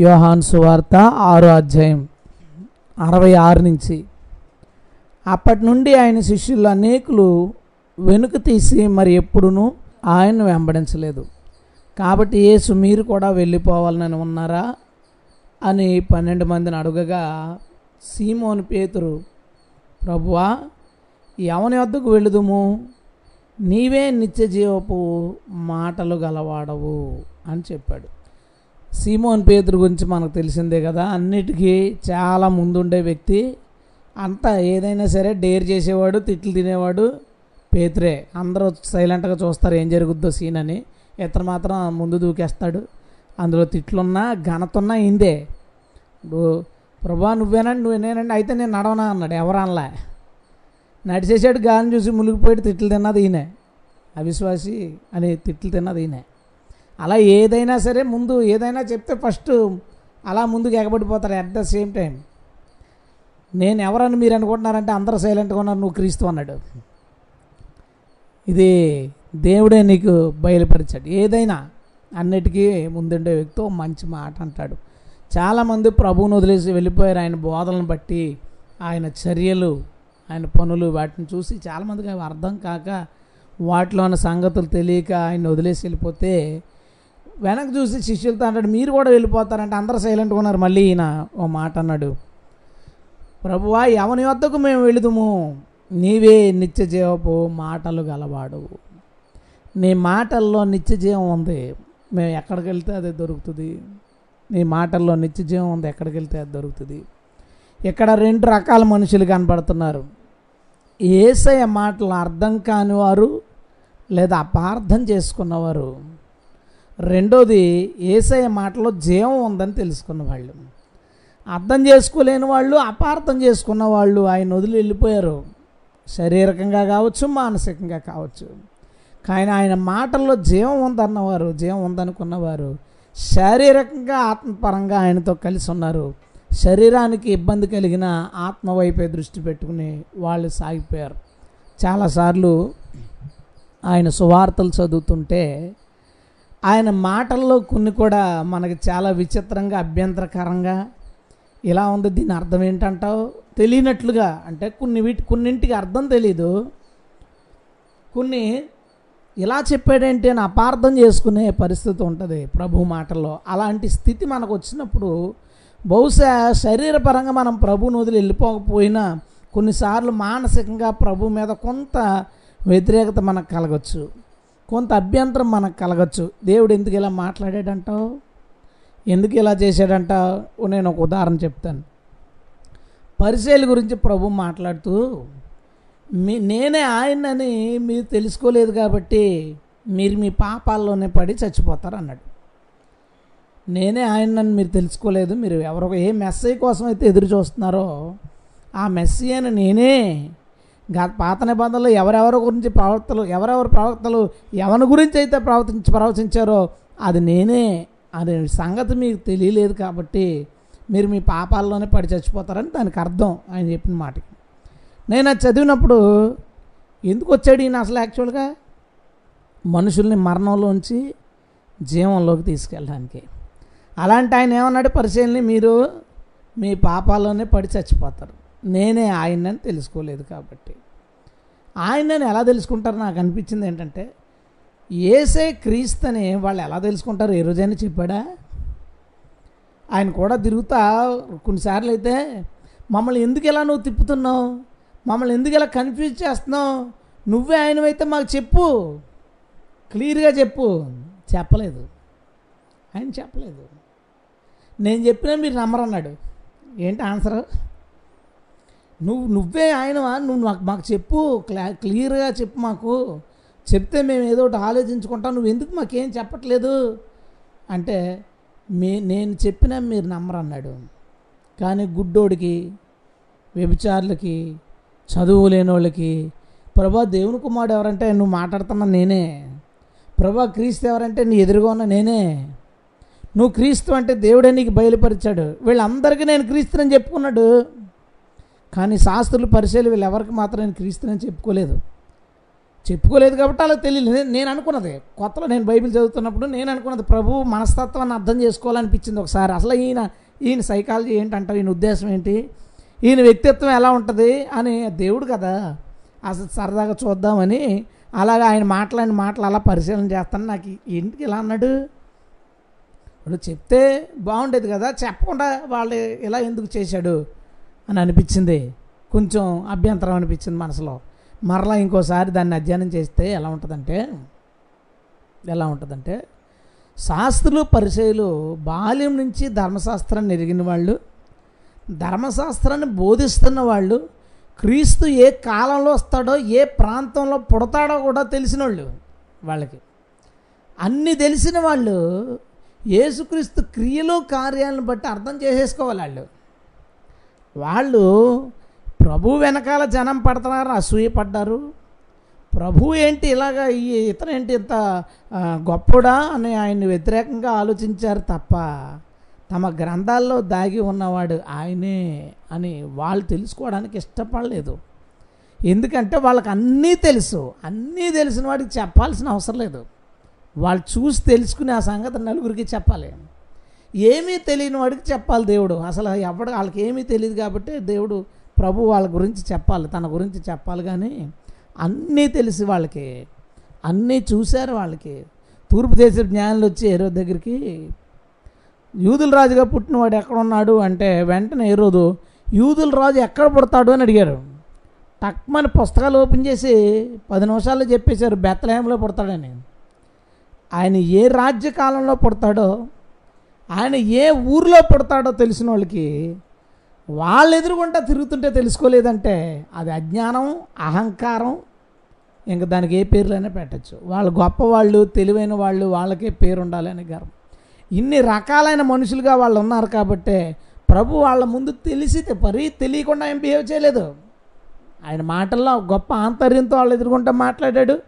యోహాన్ సువార్త ఆరో అధ్యాయం అరవై ఆరు నుంచి. అప్పటి నుండి ఆయన శిష్యులు అనేకులు వెనుక తీసి మరి ఎప్పుడునూ ఆయన్ను వెంబడించలేదు. కాబట్టి యేసు మీరు కూడా వెళ్ళిపోవాలని ఉన్నారా అని పన్నెండు మందిని అడుగగా సీమోని పేతురు ప్రభువా ఎవని వద్దకు వెళుదుము నీవే నిత్య జీవపు మాటలు గలవాడవు అని చెప్పాడు. సీమోన్ పేతురు గురించి మనకు తెలిసిందే కదా. అన్నిటికీ చాలా ముందుండే వ్యక్తి. అంతా ఏదైనా సరే డేర్ చేసేవాడు తిట్లు తినేవాడు పేతురే అందరూ సైలెంట్గా చూస్తారు ఏం జరుగుద్దో సీన్ అని. ఇతను మాత్రం ముందు దూకేస్తాడు. అందులో తిట్లున్నా ఘనతున్నా ఇందే. ఇప్పుడు ప్రభా నువ్వేనండి నువ్వేనండి అయితే నేను నడవనా అన్నాడు. ఎవరనలా. నడిచేసాడు గాలిని చూసి మునిగిపోయి తిట్లు తిన్నది ఈయనే. అవిశ్వాసి అని తిట్లు తిన్నది ఈయనే. అలా ఏదైనా సరే ముందు ఏదైనా చెప్తే ఫస్ట్ అలా ముందుకు ఎగబడిపోతారు అట్ ద సేమ్ టైం నేను ఎవరని మీరు అనుకుంటున్నారంటే అందరూ సైలెంట్గా ఉన్నారు నువ్వు క్రీస్తు అన్నాడు. ఇది దేవుడే నీకు బయలుపరిచాడు. ఏదైనా అన్నిటికీ ముందుండే వ్యక్తి మంచి మాట అంటాడు. చాలామంది ప్రభువును వదిలేసి వెళ్ళిపోయారు ఆయన బోధలను బట్టి ఆయన చర్యలు ఆయన పనులు వాటిని చూసి చాలామందికి అవి అర్థం కాక వాటిలో ఉన్న సంగతులు తెలియక ఆయన వదిలేసి వెళ్ళిపోతే వెనక్కి చూసి శిష్యులతో అంటాడు మీరు కూడా వెళ్ళిపోతారంటే అందరూ సైలెంట్గా ఉన్నారు. మళ్ళీ ఈయన ఓ మాట అన్నాడు ప్రభువా ఎవని వద్దకు మేము వెళుదుము? నీవే నిత్య జీవపు మాటలు గలవాడు. నీ మాటల్లో నిత్య జీవం ఉంది. మేము ఎక్కడికి వెళ్తే అది దొరుకుతుంది. నీ మాటల్లో నిత్య జీవం ఉంది. ఎక్కడికి వెళ్తే అది దొరుకుతుంది. ఇక్కడ రెండు రకాల మనుషులు కనబడుతున్నారు ఏసయ మాటలు అర్థం కానివారు లేదా అపార్థం చేసుకున్నవారు. రెండోది ఏసఐ మాటలో జీవం ఉందని తెలుసుకున్న వాళ్ళు. అర్థం చేసుకోలేని వాళ్ళు అపార్థం చేసుకున్న వాళ్ళు ఆయన వదిలి వెళ్ళిపోయారు. శారీరకంగా కావచ్చు మానసికంగా కావచ్చు. కానీ ఆయన మాటల్లో జీవం ఉందన్నవారు జీవం ఉందనుకున్నవారు శారీరకంగా ఆత్మపరంగా ఆయనతో కలిసి ఉన్నారు. శరీరానికి ఇబ్బంది కలిగిన ఆత్మ వైపే దృష్టి పెట్టుకుని వాళ్ళు సాగిపోయారు. చాలాసార్లు ఆయన సువార్తలు చదువుతుంటే ఆయన మాటల్లో కొన్ని కూడా మనకి చాలా విచిత్రంగా అభ్యంతరకరంగా ఇలా ఉంది. దీని అర్థం ఏంటంటావు? తెలియనట్లుగా అంటే కొన్ని వీటి కొన్నింటికి అర్థం తెలీదు. కొన్ని ఇలా చెప్పాడేంటి అని అపార్థం చేసుకునే పరిస్థితి ఉంటుంది ప్రభు మాటల్లో. అలాంటి స్థితి మనకు వచ్చినప్పుడు బహుశా శరీరపరంగా మనం ప్రభుని వదిలి వెళ్ళిపోకపోయినా కొన్నిసార్లు మానసికంగా ప్రభు మీద కొంత వ్యతిరేకత మనకు కలగచ్చు. కొంత అభ్యంతరం మనకు కలగచ్చు. దేవుడు ఎందుకు ఇలా మాట్లాడాడంటావు? ఎందుకు ఇలా చేశాడంటావు? నేను ఒక ఉదాహరణ చెప్తాను. పరిచయల గురించి ప్రభు మాట్లాడుతూ మీ నేనే ఆయనని మీరు తెలుసుకోలేదు కాబట్టి మీరు మీ పాపాల్లోనే పడి చచ్చిపోతారు అన్నాడు నేనే ఆయనని మీరు తెలుసుకోలేదు. మీరు ఎవరో ఏ మెస్సీ కోసం అయితే ఎదురు చూస్తున్నారో ఆ మెస్సీ అని నేనే పాత నిబంధనలు ఎవరెవరి గురించి ప్రవక్తలు ఎవరెవరు ప్రవక్తలు ఎవరి గురించి అయితే ప్రవర్తించి ప్రవచించారో అది నేనే. అనే సంగతి మీకు తెలియలేదు కాబట్టి మీరు మీ పాపాల్లోనే పడి చచ్చిపోతారని దానికి అర్థం ఆయన చెప్పిన మాటకి. నేను అది చదివినప్పుడు ఎందుకు వచ్చాడు ఈయన అసలు యాక్చువల్గా? మనుషుల్ని మరణంలోంచి జీవంలోకి తీసుకెళ్ళడానికి. అలాంటి ఆయన ఏమన్నాడు? పరిచయల్ని మీరు మీ పాపాల్లోనే పడి చచ్చిపోతారు. నేనే ఆయనని తెలుసుకోలేదు కాబట్టి. ఆయనని ఎలా తెలుసుకుంటారు నాకు అనిపించింది ఏంటంటే ఏసే క్రీస్తుని వాళ్ళు ఎలా తెలుసుకుంటారు ఏ రోజైనా చెప్పాడా? ఆయన కూడా తిరుగుతా కొన్నిసార్లు అయితే మమ్మల్ని ఎందుకు ఇలా నువ్వు తిప్పుతున్నావు? మమ్మల్ని ఎందుకు ఇలా కన్ఫ్యూజ్ చేస్తున్నావు? నువ్వే ఆయనవైతే మాకు చెప్పు. క్లియర్గా చెప్పు. చెప్పలేదు. ఆయన చెప్పలేదు. నేను చెప్పినా మీరు నమ్మరన్నాడు. ఏంటి ఆన్సర్? నువ్వు నువ్వే ఆయనవా? నువ్వు మాకు మాకు చెప్పు క్లా క్లియర్గా చెప్పు మాకు. చెప్తే మేము ఏదో ఒకటి ఆలోచించుకుంటాం. నువ్వు ఎందుకు మాకేం చెప్పట్లేదు? అంటే మీ నేను చెప్పినా మీరు నమ్మరన్నాడు. కానీ గుడ్డోడికి వ్యభిచారులకి చదువు లేని వాళ్ళకి ప్రభా దేవుని కుమారుడు ఎవరంటే నువ్వు మాట్లాడుతున్నా నేనే. ప్రభా క్రీస్తు ఎవరంటే నీ ఎదురుగా ఉన్న నేనే. నువ్వు క్రీస్తు అంటే దేవుడే నీకు బయలుపరిచాడు. వీళ్ళందరికీ నేను క్రీస్తుని చెప్పుకున్నాడు. కానీ శాస్త్రులు పరిశీలి వీళ్ళు ఎవరికి మాత్రం నేను క్రీస్తునని చెప్పుకోలేదు. చెప్పుకోలేదు కాబట్టి అలా తెలియలేదు. నేను- అనుకున్నది. కొత్తలో నేను బైబిల్ చదువుతున్నప్పుడు నేను అనుకున్నది ప్రభు మనస్తత్వాన్ని అర్థం చేసుకోవాలనిపించింది ఒకసారి. అసలు ఈయన ఈయన సైకాలజీ ఏంటంటారు? ఈయన ఉద్దేశం ఏంటి? ఈయన వ్యక్తిత్వం ఎలా ఉంటుంది అని దేవుడు కదా. అసలు సరదాగా చూద్దామని అలాగా ఆయన మాట్లాడిన మాటలు అలా పరిశీలన చేస్తాను. నాకు ఎందుకు ఇలా అన్నాడు? ఇప్పుడు చెప్తే బాగుండేది కదా. చెప్పకుండా వాళ్ళు ఇలా ఎందుకు చేశాడు? అని అనిపించింది. కొంచెం అభ్యంతరం అనిపించింది మనసులో. మరలా ఇంకోసారి దాన్ని అధ్యయనం చేస్తే ఎలా ఉంటుందంటే ఎలా ఉంటుందంటే శాస్త్రులు పరిచయులు బాల్యం నుంచి ధర్మశాస్త్రాన్ని ఎరిగిన వాళ్ళు ధర్మశాస్త్రాన్ని బోధిస్తున్న వాళ్ళు క్రీస్తు ఏ కాలంలో వస్తాడో ఏ ప్రాంతంలో పుడతాడో కూడా తెలిసిన వాళ్ళు వాళ్ళకి. అన్నీ తెలిసిన వాళ్ళు యేసుక్రీస్తు క్రియలు కార్యాలను బట్టి అర్థం చేసేసుకోవాలి వాళ్ళు. వాళ్ళు ప్రభు వెనకాల జనం పడుతున్నారు అసూయ పడ్డారు ప్రభు ఏంటి ఇలాగా ఈ ఇతను ఏంటి ఇంత గొప్పడా అని ఆయన్ని వ్యతిరేకంగా ఆలోచించారు తప్ప తమ గ్రంథాల్లో దాగి ఉన్నవాడు ఆయనే అని వాళ్ళు తెలుసుకోవడానికి ఇష్టపడలేదు. ఎందుకంటే వాళ్ళకి అన్నీ తెలుసు. అన్నీ తెలిసిన వాడికి చెప్పాల్సిన అవసరం లేదు. వాళ్ళు చూసి తెలుసుకుని ఆ సంగతి నలుగురికి చెప్పాలి. ఏమీ తెలియని వాడికి చెప్పాలి దేవుడు. అసలు ఎవడు వాళ్ళకి ఏమీ తెలియదు కాబట్టి దేవుడు ప్రభు వాళ్ళ గురించి చెప్పాలి తన గురించి చెప్పాలి కానీ అన్నీ తెలిసి వాళ్ళకి అన్నీ చూశారు వాళ్ళకి. తూర్పు దేశ జ్ఞానులు వచ్చి ఏరో దగ్గరికి యూదుల రాజుగా పుట్టినవాడు ఎక్కడ ఉన్నాడు అంటే వెంటనే ఏరోదు యూదుల రాజు ఎక్కడ పుడతాడు అని అడిగారు టక్మని పుస్తకాలు ఓపెన్ చేసి పది నిమిషాల్లో చెప్పేశారు బెత్తలహేమలో పుడతాడని. ఆయన ఏ రాజ్య కాలంలో పుడతాడో ఆయన ఏ ఊరిలో పుడతాడో తెలిసిన వాళ్ళకి వాళ్ళు ఎదురుగుంటా తిరుగుతుంటే తెలుసుకోలేదంటే అది అజ్ఞానం అహంకారం ఇంకా దానికి ఏ పేర్లైనా పెట్టచ్చు. వాళ్ళు గొప్పవాళ్ళు తెలివైన వాళ్ళు వాళ్ళకే పేరు ఉండాలని గర్వం. ఇన్ని రకాలైన మనుషులుగా వాళ్ళు ఉన్నారు కాబట్టే ప్రభు వాళ్ళ ముందు తెలిసి పరి తెలియకుండా ఏం బిహేవ్ చేయలేదు. ఆయన మాటల్లో గొప్ప ఆంతర్యంతో వాళ్ళు ఎదుర్కొంటూ మాట్లాడాడు.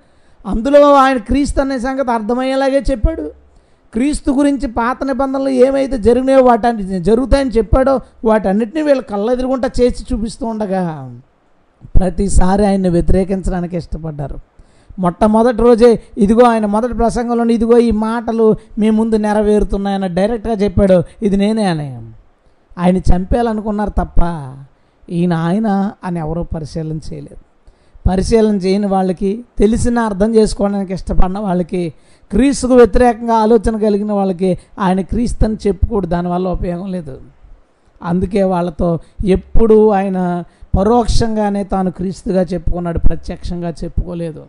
అందులో ఆయన క్రీస్తు అనే సంగతి అర్థమయ్యేలాగే చెప్పాడు. క్రీస్తు గురించి పాత నిబంధనలు ఏమైతే జరిగినాయో వాటి జరుగుతాయని చెప్పాడో వాటన్నిటిని వీళ్ళు కళ్ళ ఎదురుగుంటా చేసి చూపిస్తూ ఉండగా ప్రతిసారి ఆయన్ని వ్యతిరేకించడానికి ఇష్టపడ్డారు. మొట్టమొదటి రోజే ఇదిగో ఆయన మొదటి ప్రసంగంలో ఇదిగో ఈ మాటలు మీ ముందు నెరవేరుతున్నాయని డైరెక్ట్గా చెప్పాడు. ఇది నేనే అని. ఆయన చంపేయాలనుకున్నారు తప్ప ఈయన ఆయన అని ఎవరూ పరిశీలన చేయలేదు. పరిశీలన చేయని వాళ్ళకి తెలిసిన అర్థం చేసుకోవడానికి ఇష్టపడిన వాళ్ళకి క్రీస్తుకు వ్యతిరేకంగా ఆలోచన కలిగిన వాళ్ళకి ఆయన క్రీస్తు అని చెప్పుకోడు దానివల్ల ఉపయోగం లేదు. అందుకే వాళ్ళతో ఎప్పుడూ ఆయన పరోక్షంగానే తాను క్రీస్తుగా చెప్పుకున్నాడు ప్రత్యక్షంగా చెప్పుకోలేదు.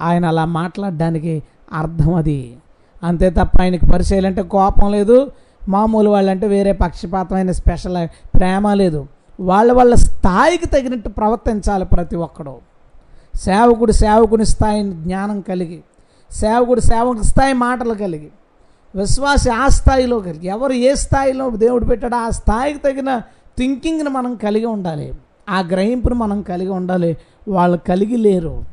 ఆయన అలా మాట్లాడడానికి అర్థం అది. అంతే తప్ప ఆయనకి పరిచయాలు అంటే కోపం లేదు మామూలు వాళ్ళంటే వేరే పక్షపాతమైన స్పెషల్ ప్రేమ లేదు. వాళ్ళ వాళ్ళ స్థాయికి తగినట్టు ప్రవర్తించాలి ప్రతి ఒక్కడు. సేవకుడు సేవకుని స్థాయిని జ్ఞానం కలిగి సేవకుడు సేవకు స్థాయి మాటలు కలిగి విశ్వాసి ఆ స్థాయిలో కలిగి ఎవరు ఏ స్థాయిలో దేవుడు పెట్టాడో ఆ స్థాయికి తగిన థింకింగ్ని మనం కలిగి ఉండాలి. ఆ గ్రహింపును మనం కలిగి ఉండాలి. వాళ్ళు కలిగి లేరు.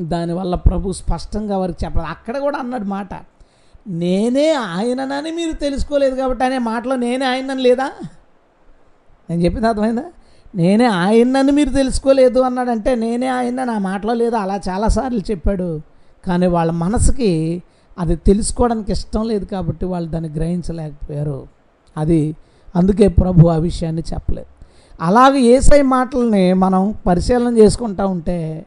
దానివల్ల ప్రభు స్పష్టంగా వారికి చెప్పాలి. అక్కడ కూడా అన్నాడు మాట. నేనే ఆయననని మీరు తెలుసుకోలేదు కాబట్టి అనే మాటలో నేనే ఆయనని లేదా? నేను చెప్పింది అర్థమైందా? నేనే ఆయన్నని మీరు తెలుసుకోలేదు అన్నాడంటే నేనే ఆయన నా మాటలో లేదు అలా చాలాసార్లు చెప్పాడు. కానీ వాళ్ళ మనసుకి అది తెలుసుకోవడానికి ఇష్టం లేదు కాబట్టి వాళ్ళు దాన్ని గ్రహించలేకపోయారు. అది అందుకే ప్రభు ఆ విషయాన్ని చెప్పలేదు. అలాగే ఏసై మాటల్ని మనం పరిశీలన చేసుకుంటా ఉంటే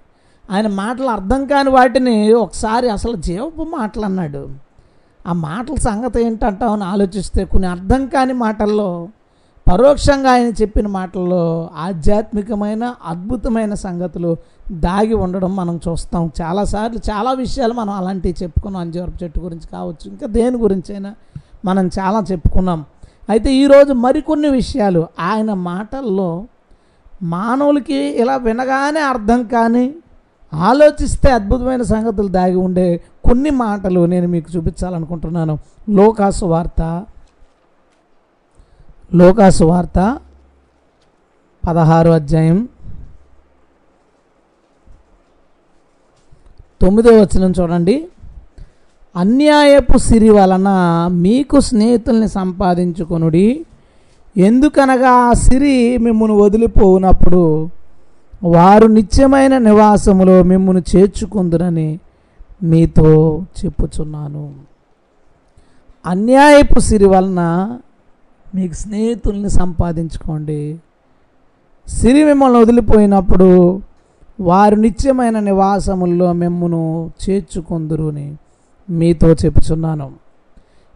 ఆయన మాటలు అర్థం కాని వాటిని ఒకసారి అసలు జీవపు మాటలు అన్నాడు ఆ మాటల సంగతి ఏంటంటావు అని ఆలోచిస్తే కొన్ని అర్థం కాని మాటల్లో పరోక్షంగా ఆయన చెప్పిన మాటల్లో ఆధ్యాత్మికమైన అద్భుతమైన సంగతులు దాగి ఉండడం మనం చూస్తాం. చాలాసార్లు చాలా విషయాలు మనం అలాంటివి చెప్పుకున్నాం. అంజవరపు చెట్టు గురించి కావచ్చు ఇంకా దేని గురించైనా మనం చాలా చెప్పుకున్నాం. అయితే ఈరోజు మరికొన్ని విషయాలు. ఆయన మాటల్లో మానవులకి ఇలా వినగానే అర్థం కానీ ఆలోచిస్తే అద్భుతమైన సంగతులు దాగి ఉండే కొన్ని మాటలు నేను మీకు చూపించాలనుకుంటున్నాను. లోకాసు వార్త లోకాసు వార్త పదహారు అధ్యాయం తొమ్మిదో వచ్చిన చూడండి. అన్యాయపు సిరి వలన మీకు స్నేహితుల్ని సంపాదించుకొనుడి. ఎందుకనగా ఆ సిరి మిమ్మల్ని వదిలిపోనప్పుడు వారు నిత్యమైన నివాసములో మిమ్మల్ని చేర్చుకుందురని మీతో చెప్పుచున్నాను. అన్యాయపు సిరి వలన మీకు స్నేహితుల్ని సంపాదించుకోండి. సిరి మిమ్మల్ని వదిలిపోయినప్పుడు వారు నిత్యమైన నివాసముల్లో మిమ్మును చేర్చుకుందురుని మీతో చెప్పుచున్నాను.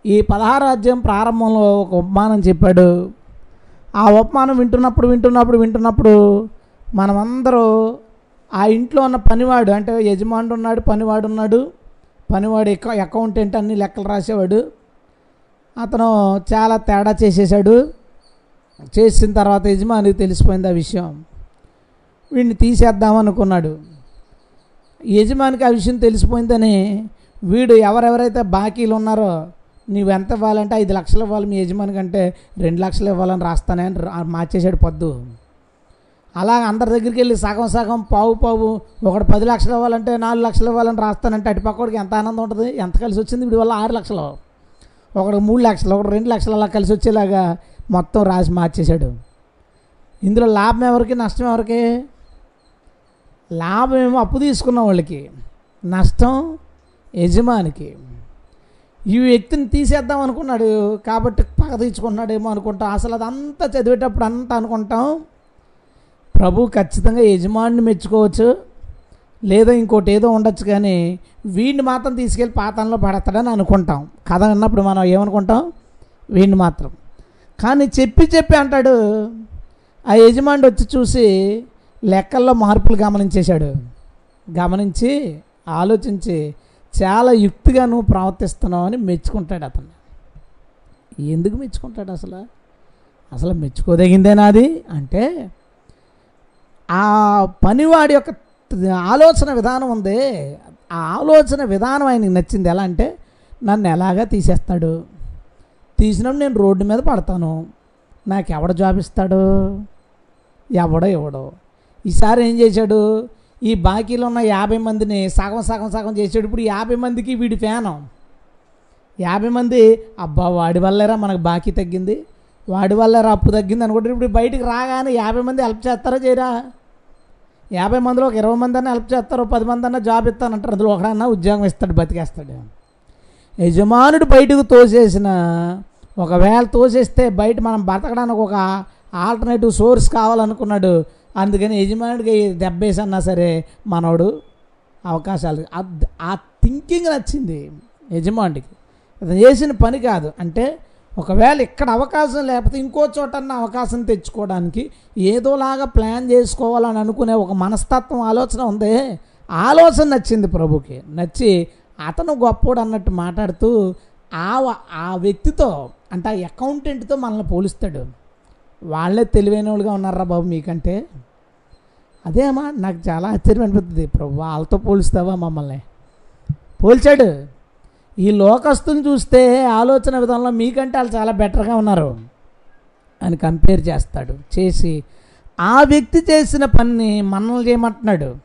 ఈ పదహారాజ్యం ప్రారంభంలో ఒక ఉపమానం చెప్పాడు. ఆ ఉపమానం వింటున్నప్పుడు వింటున్నప్పుడు వింటున్నప్పుడు మనమందరూ ఆ ఇంట్లో ఉన్న పనివాడు అంటే యజమానుడు ఉన్నాడు పనివాడు ఉన్నాడు పనివాడు ఎక్క అకౌంటెంట్ అన్ని లెక్కలు రాసేవాడు. అతను చాలా తేడా చేసేసాడు చేసిన తర్వాత యజమానికి తెలిసిపోయింది ఆ విషయం. వీడిని తీసేద్దామనుకున్నాడు యజమానికి ఆ విషయం తెలిసిపోయిందని వీడు ఎవరెవరైతే బాకీలు ఉన్నారో నువ్వెంత ఇవ్వాలంటే ఐదు లక్షలు ఇవ్వాలి మీ యజమాని కంటే రెండు లక్షలు ఇవ్వాలని రాస్తానే అని మార్చేశాడు పొద్దు. అలా అందరి దగ్గరికి వెళ్ళి సగం సగం పావు పావు ఒకటి పది లక్షలు ఇవ్వాలంటే నాలుగు లక్షలు ఇవ్వాలని రాస్తానంటే అటు పక్కడికి ఎంత ఆనందం ఉంటుంది? ఎంత కలిసి వచ్చింది? వీడి వల్ల ఆరు లక్షలు. ఒకడు మూడు లక్షలు ఒకటి రెండు లక్షలు అలా కలిసి వచ్చేలాగా మొత్తం రాసి మార్చేశాడు. ఇందులో లాభం ఎవరికి నష్టం ఎవరికి? లాభం ఏమో అప్పు తీసుకున్న వాళ్ళకి నష్టం యజమానికి. ఈ వ్యక్తిని తీసేద్దాం అనుకున్నాడు కాబట్టి పగ తీర్చుకున్నాడేమో అనుకుంటాం. అసలు అదంతా చదివేటప్పుడు అంతా అనుకుంటాం. ప్రభు ఖచ్చితంగా యజమానిని మెచ్చుకోవచ్చు. లేదా ఇంకోటి ఏదో ఉండొచ్చు కానీ వీడిని మాత్రం తీసుకెళ్ళి పాతంలో పడతాడని అనుకుంటాం. కథ విన్నప్పుడు మనం ఏమనుకుంటాం? వీడిని మాత్రం. కానీ చెప్పి చెప్పి అంటాడు ఆ యజమాని వచ్చి చూసి లెక్కల్లో మార్పులు గమనించేశాడు. గమనించి ఆలోచించి చాలా యుక్తిగా నువ్వు ప్రవర్తిస్తున్నావు అని మెచ్చుకుంటాడు అతను ఎందుకు మెచ్చుకుంటాడు అసలు? అసలు మెచ్చుకోదగిందేనా అది అంటే ఆ పనివాడి యొక్క ఆలోచన విధానం ఉంది. ఆ ఆలోచన విధానం ఆయనకి నచ్చింది ఎలా అంటే నన్ను ఎలాగా తీసేస్తాడు? తీసినప్పుడు నేను రోడ్డు మీద పడతాను. నాకు ఎవడ జాబ్ ఇస్తాడు? ఎవడో ఎవడో ఈసారి ఏం చేశాడు? ఈ బాకీలో ఉన్న యాభై మందిని సగం సగం సగం చేసాడు ఇప్పుడు యాభై మందికి వీడి ఫ్యానం. యాభై మంది అబ్బా వాడి వల్లేరా మనకు బాకీ తగ్గింది? వాడి వల్లేరా అప్పు తగ్గింది అనుకుంటే ఇప్పుడు బయటికి రాగానే యాభై మంది హెల్ప్ చేస్తారా చేయరా? యాభై మందిలో ఒక ఇరవై మంది అన్న హెల్ప్ చేస్తారు పది మంది అన్న జాబ్ ఇస్తానంటారు అందులో ఒకడన్నా ఉద్యోగం ఇస్తాడు బతికేస్తాడు. యజమానుడు బయటకు తోసేసిన ఒకవేళ తోసేస్తే బయట మనం బతకడానికి ఒక ఆల్టర్నేటివ్ సోర్స్ కావాలనుకున్నాడు. అందుకని యజమానుడికి దెబ్బేసన్నా సరే మనోడు అవకాశాలు ఆ థింకింగ్ నచ్చింది యజమానుడికి. అతను చేసిన పని కాదు. అంటే ఒకవేళ ఇక్కడ అవకాశం లేకపోతే ఇంకో చోటన్న అవకాశం తెచ్చుకోవడానికి ఏదోలాగా ప్లాన్ చేసుకోవాలని అనుకునే ఒక మనస్తత్వం ఆలోచన ఉంది? ఆలోచన నచ్చింది ప్రభుకి. నచ్చి అతను గొప్పోడు అన్నట్టు మాట్లాడుతూ ఆ ఆ వ్యక్తితో అంటే ఆ అకౌంటెంట్తో మనల్ని పోలుస్తాడు. వాళ్ళే తెలివైన వాళ్ళుగా ఉన్నారా బాబు మీకంటే? అదేమా నాకు చాలా ఆశ్చర్యం అనిపిస్తుంది ప్రభు వాళ్ళతో పోలుస్తావా మమ్మల్ని? పోల్చాడు. ఈ లోకస్తుని చూస్తే ఆలోచన విధానంలో మీకంటే వాళ్ళు చాలా బెటర్గా ఉన్నారు అని కంపేర్ చేస్తాడు. చేసి ఆ వ్యక్తి చేసిన పనిని మనల్ని చేయమంటున్నాడు.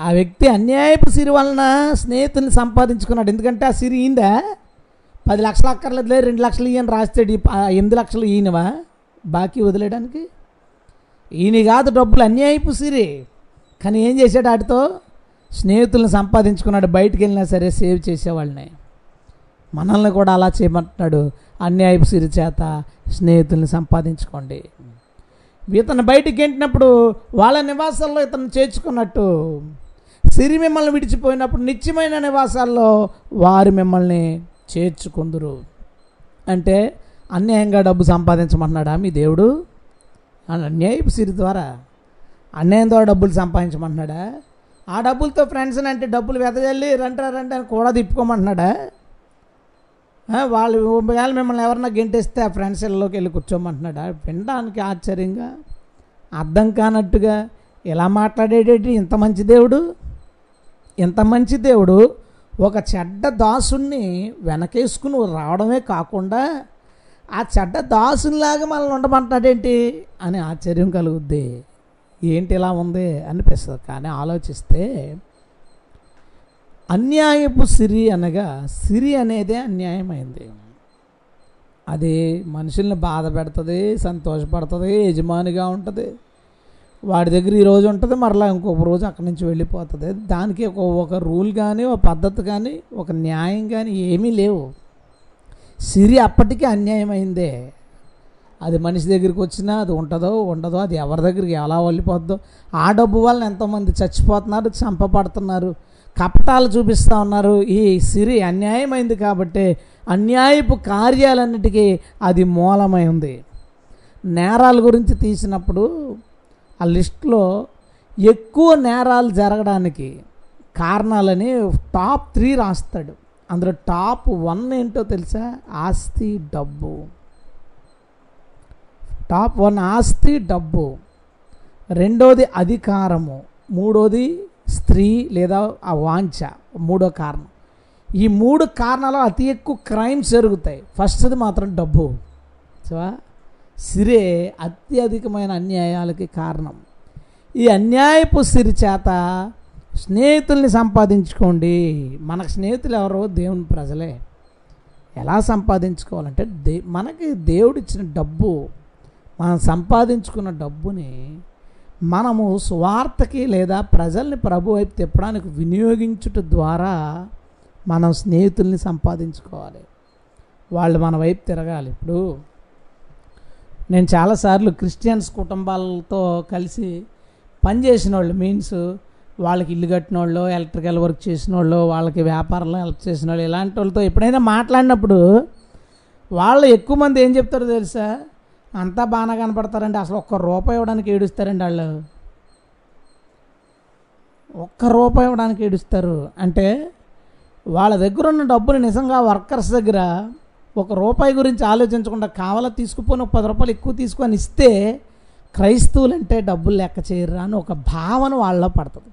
ఆ వ్యక్తి అన్యాయపు సిరి వలన స్నేహితుని సంపాదించుకున్నాడు. ఎందుకంటే ఆ సిరి ఈందా పది లక్షలు అక్కర్లేదులే రెండు లక్షలు ఈయన రాస్తాడు. ఈ ఎనిమిది లక్షలు ఈయనవా? బాకీ వదిలేయడానికి? ఈయన కాదు డబ్బులు అన్యాయపు సిరి. కానీ ఏం చేశాడు వాటితో స్నేహితులను సంపాదించుకున్నాడు బయటికి వెళ్ళినా సరే సేవ్ చేసేవాళ్ళని. మనల్ని కూడా అలా చేయమంటున్నాడు అన్యాయపు సిరి చేత స్నేహితుల్ని సంపాదించుకోండి. ఇతను బయటికి గెంటినప్పుడు వాళ్ళ నివాసాల్లో ఇతను చేర్చుకున్నట్టు సిరి మిమ్మల్ని విడిచిపోయినప్పుడు నిత్యమైన నివాసాల్లో వారు మిమ్మల్ని చేర్చుకుందురు. అంటే అన్యాయంగా డబ్బు సంపాదించమంటున్నాడా మీ దేవుడు? అన్యాయపు సిరి ద్వారా అన్యాయం ద్వారా డబ్బులు సంపాదించమంటున్నాడా? ఆ డబ్బులతో ఫ్రెండ్స్ని అంటే డబ్బులు వెదజల్లి రంటారా రండి అని కూడా తిప్పుకోమంటున్నాడా? వాళ్ళు ఒకవేళ మిమ్మల్ని ఎవరన్నా గెంటేస్తే ఆ ఫ్రెండ్స్ ఇళ్ళలోకి వెళ్ళి కూర్చోమంటున్నాడా? వినడానికి ఆశ్చర్యంగా అర్థం కానట్టుగా ఇలా మాట్లాడేటట్టు ఇంత మంచి దేవుడు ఇంత మంచి దేవుడు ఒక చెడ్డ దాసుణ్ణి వెనకేసుకుని రావడమే కాకుండా ఆ చెడ్డ దాసునిలాగా మనల్ని ఉండమంటాడేంటి అని ఆశ్చర్యం కలుగుద్ది. ఏంటి ఇలా ఉంది అనిపిస్తుంది. కానీ ఆలోచిస్తే అన్యాయపు సిరి అనగా సిరి అనేదే అన్యాయమైంది. అది మనుషుల్ని బాధ పెడుతుంది సంతోషపడుతుంది యజమానిగా ఉంటుంది. వాడి దగ్గర ఈరోజు ఉంటుంది మరలా ఇంకొక రోజు అక్కడి నుంచి వెళ్ళిపోతుంది. దానికి ఒక ఒక రూల్ కానీ ఒక పద్ధతి కానీ ఒక న్యాయం కానీ ఏమీ లేవు. సిరి అప్పటికీ అన్యాయమైందే. అది మనిషి దగ్గరికి వచ్చినా అది ఉంటుందో ఉండదో అది ఎవరి దగ్గరికి ఎలా వెళ్ళిపోద్దో ఆ డబ్బు వలన ఎంతోమంది చచ్చిపోతున్నారు చంపబడుతున్నారు కపటాలు చూపిస్తూ ఉన్నారు. ఈ సిరి అన్యాయమైంది కాబట్టి అన్యాయపు కార్యాలన్నిటికీ అది మూలమై ఉంది. నేరాల గురించి తీసినప్పుడు ఆ లిస్టులో ఎక్కువ నేరాలు జరగడానికి కారణాలని టాప్ త్రీ రాస్తాడు. అందులో టాప్ వన్ ఏంటో తెలుసా? ఆస్తి డబ్బు. టాప్ వన్ ఆస్తి డబ్బు. రెండోది అధికారము. మూడోది స్త్రీ లేదా ఆ వాంఛ. మూడో కారణం. ఈ మూడు కారణాలు అతి ఎక్కువ క్రైమ్స్ జరుగుతాయి. ఫస్ట్ది మాత్రం డబ్బు. సో సిరే అత్యధికమైన అన్యాయాలకి కారణం. ఈ అన్యాయపు సిరి చేత స్నేహితుల్ని సంపాదించుకోండి. మనకు స్నేహితులు ఎవరో దేవుని ప్రజలే. ఎలా సంపాదించుకోవాలంటే దే మనకి దేవుడిచ్చిన డబ్బు మనం సంపాదించుకున్న డబ్బుని మనము స్వార్థకి లేదా ప్రజల్ని ప్రభు వైపు తిప్పడానికి వినియోగించుట ద్వారా మనం స్నేహితుల్ని సంపాదించుకోవాలి. వాళ్ళు మన వైపు తిరగాలి. ఇప్పుడు నేను చాలాసార్లు క్రిస్టియన్స్ కుటుంబాలతో కలిసి పనిచేసిన వాళ్ళు మీన్స్ వాళ్ళకి ఇల్లు కట్టిన వాళ్ళు ఎలక్ట్రికల్ వర్క్ చేసిన వాళ్ళు వాళ్ళకి వ్యాపారంలో హెల్ప్ చేసిన వాళ్ళు ఇలాంటి వాళ్ళతో ఎప్పుడైనా మాట్లాడినప్పుడు వాళ్ళు ఎక్కువ మంది ఏం చెప్తారో తెలుసా? అంతా బాగానే కనపడతారండి. అసలు ఒక్క రూపాయి ఇవ్వడానికి ఏడుస్తారండి వాళ్ళు. ఒక్క రూపాయి ఇవ్వడానికి ఏడుస్తారు. అంటే వాళ్ళ దగ్గర ఉన్న డబ్బులు నిజంగా వర్కర్స్ దగ్గర ఒక రూపాయి గురించి ఆలోచించకుండా కావాలా తీసుకుపోని ఒక పది రూపాయలు ఎక్కువ తీసుకొని ఇస్తే క్రైస్తవులు అంటే డబ్బులు లెక్క చేయరు అని ఒక భావన వాళ్ళలో పడుతుంది.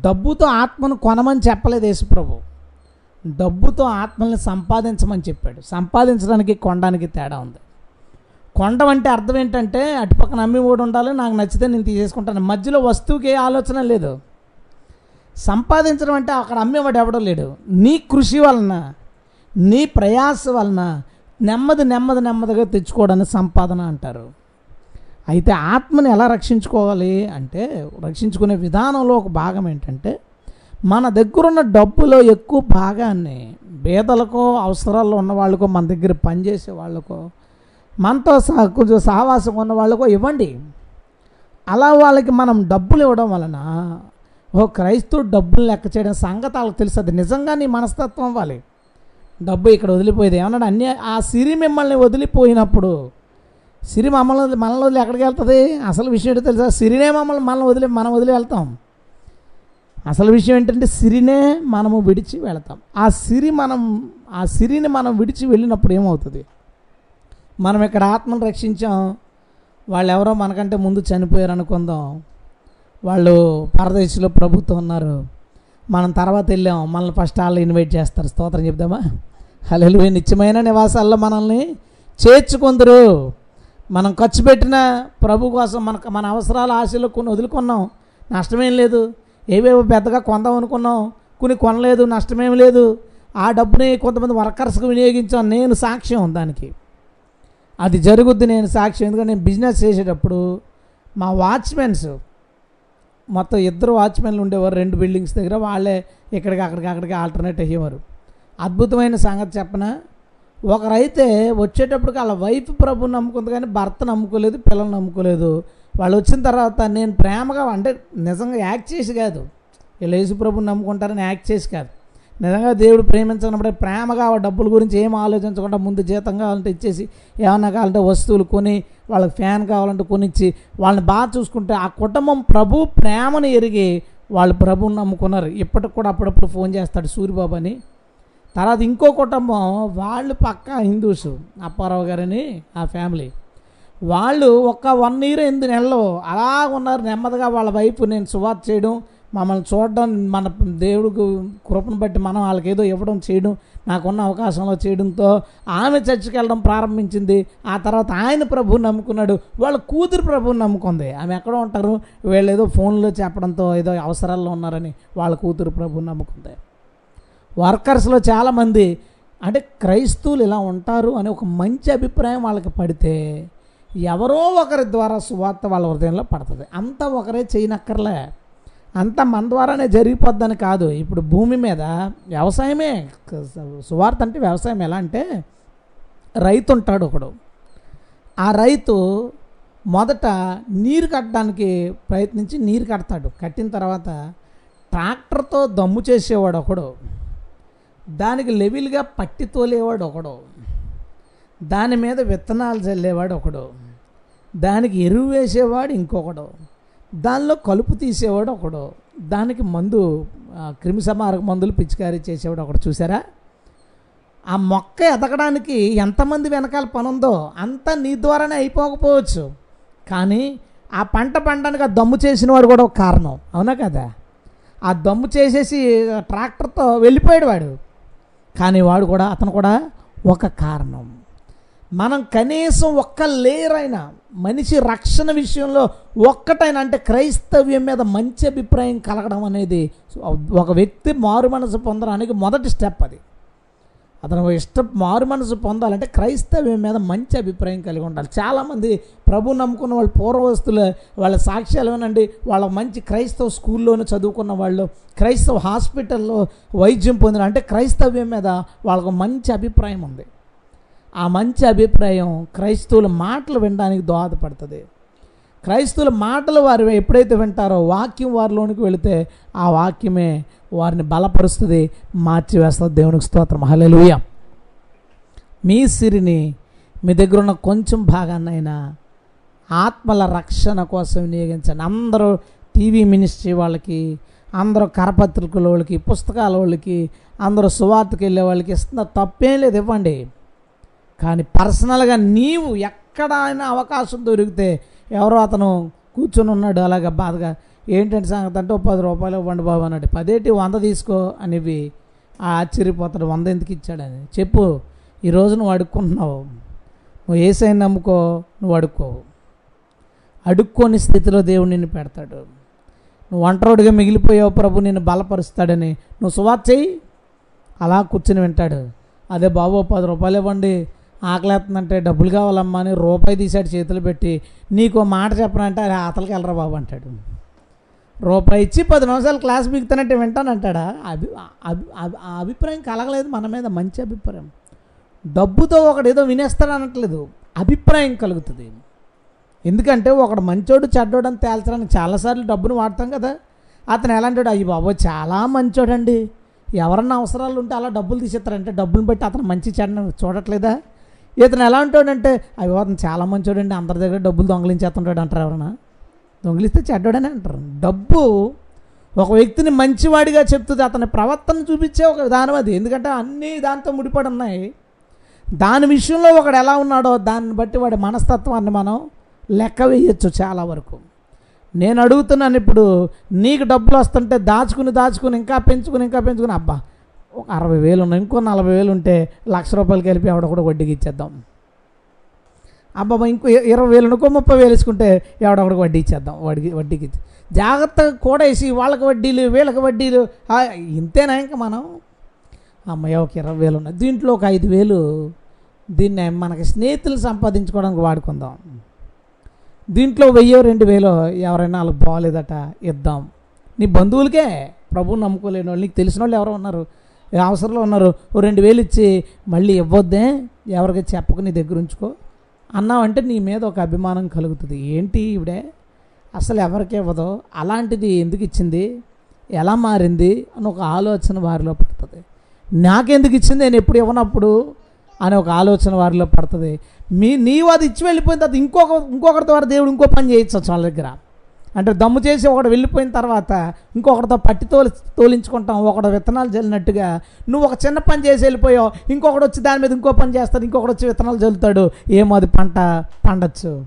డబ్బుతో ఆత్మను కొనమని చెప్పలేదు యేసుప్రభు. డబ్బుతో ఆత్మల్ని సంపాదించమని చెప్పాడు. సంపాదించడానికి కొనడానికి తేడా ఉంది. కొండం అంటే అర్థం ఏంటంటే అటుపక్కన అమ్మి కూడా ఉండాలి నాకు నచ్చితే నేను తీసేసుకుంటాను. మధ్యలో వస్తువుకి ఏ ఆలోచన లేదు. సంపాదించడం అంటే అక్కడ అమ్మేవాడు ఎవడో లేడు. నీ కృషి వలన నీ ప్రయాస వలన నెమ్మది నెమ్మది నెమ్మదిగా తెచ్చుకోవడాన్ని సంపాదన అంటారు. అయితే ఆత్మని ఎలా రక్షించుకోవాలి అంటే రక్షించుకునే విధానంలో ఒక భాగం ఏంటంటే మన దగ్గరున్న డబ్బులో ఎక్కువ భాగాన్ని పేదలకో అవసరాల్లో ఉన్న వాళ్ళకో మన దగ్గర పనిచేసే వాళ్ళకో మనతో సహ కొంచెం సహవాసం ఉన్న వాళ్ళకు ఇవ్వండి. అలా వాళ్ళకి మనం డబ్బులు ఇవ్వడం వలన ఓ క్రైస్తవుడు డబ్బులు లెక్క చేయడం సంగతి వాళ్ళకి తెలుసు. అది నిజంగా నీ మనస్తత్వం అవ్వాలి. డబ్బు ఇక్కడ వదిలిపోయేది ఏమన్నాడు? అన్ని ఆ సిరి మిమ్మల్ని వదిలిపోయినప్పుడు సిరి మమ్మల్ని మనల్ని వదిలి ఎక్కడికి వెళ్తుంది? అసలు విషయం ఏంటో తెలుసా? సిరినే మమ్మల్ని మనం వదిలి మనం వదిలి వెళ్తాం. అసలు విషయం ఏంటంటే సిరినే మనము విడిచి వెళతాం. ఆ సిరి మనం ఆ సిరిని మనం విడిచి వెళ్ళినప్పుడు ఏమవుతుంది? మనం ఇక్కడ ఆత్మను రక్షించాం. వాళ్ళు ఎవరో మనకంటే ముందు చనిపోయారు అనుకుందాం. వాళ్ళు పరదేశంలో ప్రభుత్వం ఉన్నారు. మనం తర్వాత వెళ్ళాం. మనల్ని ఫస్ట్ వాళ్ళు ఇన్వైట్ చేస్తారు. స్తోత్రం చెప్దామా? హలో నిత్యమైన నివాసాల్లో మనల్ని చేర్చుకుందరు. మనం ఖర్చు పెట్టిన ప్రభు కోసం మనకు మన అవసరాల ఆశలు కొన్ని వదులుకున్నాం. నష్టమేం లేదు. ఏవేవో పెద్దగా కొందాం అనుకున్నాం. కొన్ని కొనలేదు. నష్టమేం లేదు. ఆ డబ్బుని కొంతమంది వర్కర్స్కి వినియోగించాం. నేను సాక్ష్యం దానికి. అది జరుగుద్ది నేను సాక్ష్యం. ఎందుకంటే నేను బిజినెస్ చేసేటప్పుడు మా వాచ్మెన్స్ మొత్తం ఇద్దరు వాచ్మెన్లు ఉండేవారు. రెండు బిల్డింగ్స్ దగ్గర వాళ్ళే ఇక్కడికి అక్కడికి అక్కడికి ఆల్టర్నేట్ అయ్యేవారు. అద్భుతమైన సంగతి చెప్పన? ఒకరైతే వచ్చేటప్పటికి వాళ్ళ వైఫ్ ప్రభు నమ్ముకుంది కానీ భర్త నమ్ముకోలేదు పిల్లలు నమ్ముకోలేదు. వాళ్ళు వచ్చిన తర్వాత నేను ప్రేమగా అంటే నిజంగా యాక్ట్ చేసి కాదు. వీళ్ళు యేసు ప్రభుని నమ్ముకుంటారని యాక్ట్ చేసి కాదు. నిజంగా దేవుడు ప్రేమించినప్పుడే ప్రేమగా ఆ డబ్బుల గురించి ఏం ఆలోచించకుండా ముందు జీతం కావాలంటే ఇచ్చేసి ఏమన్నా కావాలంటే వస్తువులు కొని వాళ్ళకి ఫ్యాన్ కావాలంటే కొనిచ్చి వాళ్ళని బాగా చూసుకుంటే ఆ కుటుంబం ప్రభు ప్రేమను ఎరిగి వాళ్ళు ప్రభుని నమ్ముకున్నారు. ఇప్పటికి కూడా అప్పుడప్పుడు ఫోన్ చేస్తాడు సూర్యబాబు అని. తర్వాత ఇంకో కుటుంబం వాళ్ళు పక్కా హిందూస్ అప్పారావు గారని ఆ ఫ్యామిలీ. వాళ్ళు ఒక్క వన్ ఇయర్ ఎనిమిది నెలలు అలా ఉన్నారు నెమ్మదిగా వాళ్ళ వైపు నేను సువార్త చేయడం మమ్మల్ని చూడడం మన దేవుడికి కృపను బట్టి మనం వాళ్ళకేదో ఇవ్వడం చేయడం నాకున్న అవకాశంలో చేయడంతో ఆమె చర్చికి వెళ్ళడం ప్రారంభించింది. ఆ తర్వాత ఆయన ప్రభువుని నమ్ముకున్నాడు. వాళ్ళ కూతురు ప్రభువుని నమ్ముకుంది. ఆమె ఎక్కడ ఉంటారు. వీళ్ళు ఏదో ఫోన్లో చెప్పడంతో ఏదో అవసరాల్లో ఉన్నారని వాళ్ళ కూతురు ప్రభువుని నమ్ముకుంది. వర్కర్స్లో చాలామంది అంటే క్రైస్తవులు ఇలా ఉంటారు అని ఒక మంచి అభిప్రాయం వాళ్ళకి పడితే ఎవరో ఒకరి ద్వారా సువార్త వాళ్ళ హృదయంలో పడుతుంది. అంతా ఒకరే చేయనక్కర్లే. అంతా మన ద్వారానే జరిగిపోద్దని కాదు. ఇప్పుడు భూమి మీద వ్యవసాయమే సువార్త అంటే వ్యవసాయం ఎలా అంటే రైతు ఉంటాడు ఒకడు. ఆ రైతు మొదట నీరు కట్టడానికి ప్రయత్నించి నీరు కడతాడు. కట్టిన తర్వాత ట్రాక్టర్తో దమ్ము చేసేవాడు ఒకడు. దానికి లెవిల్గా పట్టి తోలేవాడు ఒకడు. దాని మీద విత్తనాలు చల్లేవాడు ఒకడు. దానికి ఎరువు వేసేవాడు ఇంకొకడు. దానిలో కలుపు తీసేవాడు ఒకడు. దానికి మందు క్రిమిసంహారక మందులు పిచికారీ చేసేవాడు ఒకడు. చూసారా ఆ మొక్క ఎదగడానికి ఎంతమంది వెనకాల పని ఉందో అంతా నీ ద్వారానే అయిపోకపోవచ్చు. కానీ ఆ పంట పండడానికి ఆ దమ్ము చేసిన వాడు కూడా ఒక కారణం. అవునా కదా? ఆ దమ్ము చేసేసి ట్రాక్టర్తో వెళ్ళిపోయాడు వాడు కానీ వాడు కూడా అతను కూడా ఒక కారణం. మనం కనీసం ఒక్క లేరైనా మనిషి రక్షణ విషయంలో ఒక్కటైనా అంటే క్రైస్తవ్యం మీద మంచి అభిప్రాయం కలగడం అనేది ఒక వ్యక్తి మారు మనసు పొందడానికి మొదటి స్టెప్ అది. అతను ఇష్ట మారు మనసు పొందాలంటే క్రైస్తవ్యం మీద మంచి అభిప్రాయం కలిగి ఉండాలి. చాలామంది ప్రభు నమ్ముకున్న వాళ్ళు పూర్వస్తులు వాళ్ళ సాక్ష్యాలు ఏమనండి వాళ్ళ మంచి క్రైస్తవ స్కూల్లోనే చదువుకున్న వాళ్ళు క్రైస్తవ హాస్పిటల్లో వైద్యం పొందిన అంటే క్రైస్తవ్యం మీద వాళ్ళకు మంచి అభిప్రాయం ఉంది. ఆ మంచి అభిప్రాయం క్రైస్తవుల మాటలు వినడానికి దోహదపడుతుంది. క్రైస్తవుల మాటలు వారు ఎప్పుడైతే వింటారో వాక్యం వారిలోనికి వెళితే ఆ వాక్యమే వారిని బలపరుస్తుంది మార్చివేస్తుంది. దేవునికి స్తోత్రం. హలెలుయ మీ సిరిని మీ దగ్గర ఉన్న కొంచెం భాగాన్నైనా ఆత్మల రక్షణ కోసం వినియోగించండి. అందరూ టీవీ మినిస్ట్రీ వాళ్ళకి అందరూ కరపత్రికల వాళ్ళకి పుస్తకాల వాళ్ళకి అందరూ సువార్తకి వెళ్ళే వాళ్ళకి ఇస్తున్న తప్పేం లేదు. ఇవ్వండి. కానీ పర్సనల్గా నీవు ఎక్కడైనా అవకాశం దొరికితే ఎవరో అతను కూర్చొని ఉన్నాడు అలాగా బాధగా ఏంటంటే సంగతి? అంటే ఓ పది రూపాయలు ఇవ్వండి బాబు అన్నాడు. పదేటి? వంద తీసుకో అనేవి ఆ ఆశ్చర్యపోతాడు. వంద ఎందుకు ఇచ్చాడని? చెప్పు ఈరోజు నువ్వు అడుక్కుంటున్నావు. నువ్వు ఏసైనా నమ్ముకో నువ్వు అడుక్కోవు. అడుక్కోని స్థితిలో దేవుడు నిన్ను పెడతాడు. నువ్వు ఒంటరోడిగా మిగిలిపోయావు ప్రభు నిన్ను బలపరుస్తాడని. నువ్వు సువార్త చెయ్యి. అలా కూర్చుని వింటాడు. అదే బాబు పది రూపాయలు ఇవ్వండి. ఆకలేస్తుందంటే డబ్బులు కావాలమ్మా అని రూపాయి తీసాడు చేతులు పెట్టి. నీకు ఓ మాట చెప్పనంటే అరే ఆతలకి వెళ్ళరా బాబు అంటాడు. రూపాయి ఇచ్చి పది నిమిషాలు క్లాస్ బిగుతానంటే వింటానంటాడా? అభి అభి అభి- ఆ అభిప్రాయం కలగలేదు మన మీద మంచి అభిప్రాయం. డబ్బుతో ఒకడు ఏదో వినేస్తాడు అనట్లేదు అభిప్రాయం కలుగుతుంది. ఎందుకంటే ఒకడు మంచోడు చెడ్డోడు అని తేల్చడానికి చాలాసార్లు డబ్బును వాడతాం కదా. అతను ఎలా అంటాడు అయ్యి బాబు చాలా మంచోడండి. ఎవరన్నా అవసరాలు ఉంటే అలా డబ్బులు తీసేస్తారంటే డబ్బులు బట్టి అతను మంచి చెడ్డ చూడట్లేదా? ఇతను ఎలా ఉంటాడంటే అవి అతను చాలా మంచోడండి అందరి దగ్గర డబ్బులు దొంగలించేస్తుంటాడు అంటారు ఎవరన్నా దొంగిలిస్తే చెడ్డోడని అంటారు. డబ్బు ఒక వ్యక్తిని మంచివాడిగా చెప్తుంది అతని ప్రవర్తన చూపించే ఒక విధానం అది. ఎందుకంటే అన్నీ దాంతో ముడిపడి ఉన్నాయి. దాని విషయంలో ఒకడు ఎలా ఉన్నాడో దాన్ని బట్టి వాడి మనస్తత్వాన్ని మనం లెక్క వేయచ్చు చాలా వరకు. నేను అడుగుతున్నాను ఇప్పుడు నీకు డబ్బులు వస్తుంటే దాచుకుని దాచుకుని ఇంకా పెంచుకుని ఇంకా పెంచుకుని అబ్బా ఒక అరవై వేలు ఉన్నాయి. ఇంకో నలభై వేలు ఉంటే లక్ష రూపాయలు కలిపి ఆవిడ కూడా వడ్డీకి ఇచ్చేద్దాం. అబ్బాబా ఇంకో ఇరవై వేలు ఇంకో ముప్పై వేలు వేసుకుంటే ఎవడొకడికి వడ్డీ ఇచ్చేద్దాం. వడ్డీ వడ్డీకి ఇచ్చి జాగ్రత్తగా కూడేసి వాళ్ళకి వడ్డీలు వీళ్ళకి వడ్డీలు. ఇంతేనా ఇంకా మనం? అమ్మయ్య ఒక ఇరవై వేలు ఉన్నాయి. దీంట్లో ఒక ఐదు వేలు. దీన్ని మనకి స్నేహితులు సంపాదించుకోవడానికి వాడుకుందాం. దీంట్లో వెయ్యో రెండు వేలో ఎవరైనా వాళ్ళకి బాగోలేదట ఇద్దాం. నీ బంధువులకే? ప్రభువు నమ్ముకోలేని వాళ్ళు నీకు తెలిసిన వాళ్ళు ఎవరో ఉన్నారు. అవసరంలో ఉన్నారు. ఓ రెండు వేలు ఇచ్చి మళ్ళీ ఇవ్వద్దే. ఎవరికి చెప్పక నీ దగ్గర ఉంచుకో. అన్నావంటే నీ మీద ఒక అభిమానం కలుగుతుంది. ఏంటి ఇవిడే అసలు ఎవరికి ఇవ్వదో? అలాంటిది ఎందుకు ఇచ్చింది? ఎలా మారింది? అని ఒక ఆలోచన వారిలో పడుతుంది. నాకెందుకు ఇచ్చింది? నేను ఎప్పుడు ఇవ్వనప్పుడు? అనే ఒక ఆలోచన వారిలో పడుతుంది. మీ నీవు అది ఇచ్చి వెళ్ళిపోయిన తర్వాత ఇంకొక ఇంకొకరి ద్వారా దేవుడు ఇంకో పని చేయొచ్చు వాళ్ళ దగ్గర. అంటే దమ్ము చేసి ఒకడు వెళ్ళిపోయిన తర్వాత ఇంకొకటితో పట్టి తోలి తోలించుకుంటాం ఒకడు విత్తనాలు జల్లినట్టుగా. నువ్వు ఒక చిన్న పని చేసి వెళ్ళిపోయావు ఇంకొకడు వచ్చి దాని మీద ఇంకో పని చేస్తాడు ఇంకొకడు వచ్చి విత్తనాలు జల్లుతాడు. ఏమో అది పంట పండచ్చు.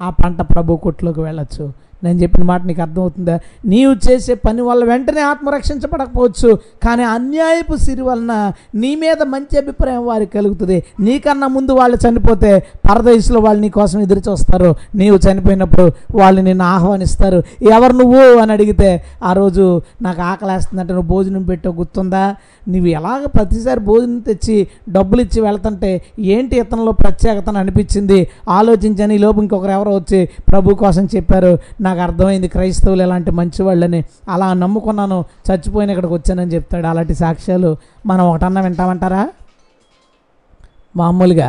ఆ పంట ప్రభు కొట్లోకి వెళ్ళొచ్చు. నేను చెప్పిన మాట నీకు అర్థమవుతుందా? నీవు చేసే పని వల్ల వెంటనే ఆత్మ రక్షించబడకపోవచ్చు కానీ అన్యాయపు సిరి వలన నీ మీద మంచి అభిప్రాయం వారికి కలుగుతుంది. నీకన్నా ముందు వాళ్ళు చనిపోతే పరదేశంలో వాళ్ళు నీ కోసం ఎదురు చూస్తారు. నీవు చనిపోయినప్పుడు వాళ్ళు నిన్ను ఆహ్వానిస్తారు. ఎవరు నువ్వు అని అడిగితే ఆ రోజు నాకు ఆకలేస్తుందంటే నువ్వు భోజనం పెట్టో గుర్తుందా? నువ్వు ఎలాగ ప్రతిసారి భోజనం తెచ్చి డబ్బులు ఇచ్చి వెళ్తుంటే ఏంటి ఇతనిలో ప్రత్యేకతను అనిపించింది? ఆలోచించని ఈ లోపు ఇంకొకరు ఎవరో వచ్చి ప్రభు కోసం చెప్పారు నాకు అర్థమైంది క్రైస్తవులు ఎలాంటి మంచివాళ్ళని. అలా నమ్ముకున్నాను చచ్చిపోయిన ఇక్కడికి వచ్చానని చెప్తాడు. అలాంటి సాక్ష్యాలు మనం ఒకటన్నా వింటామంటారా? మామూలుగా.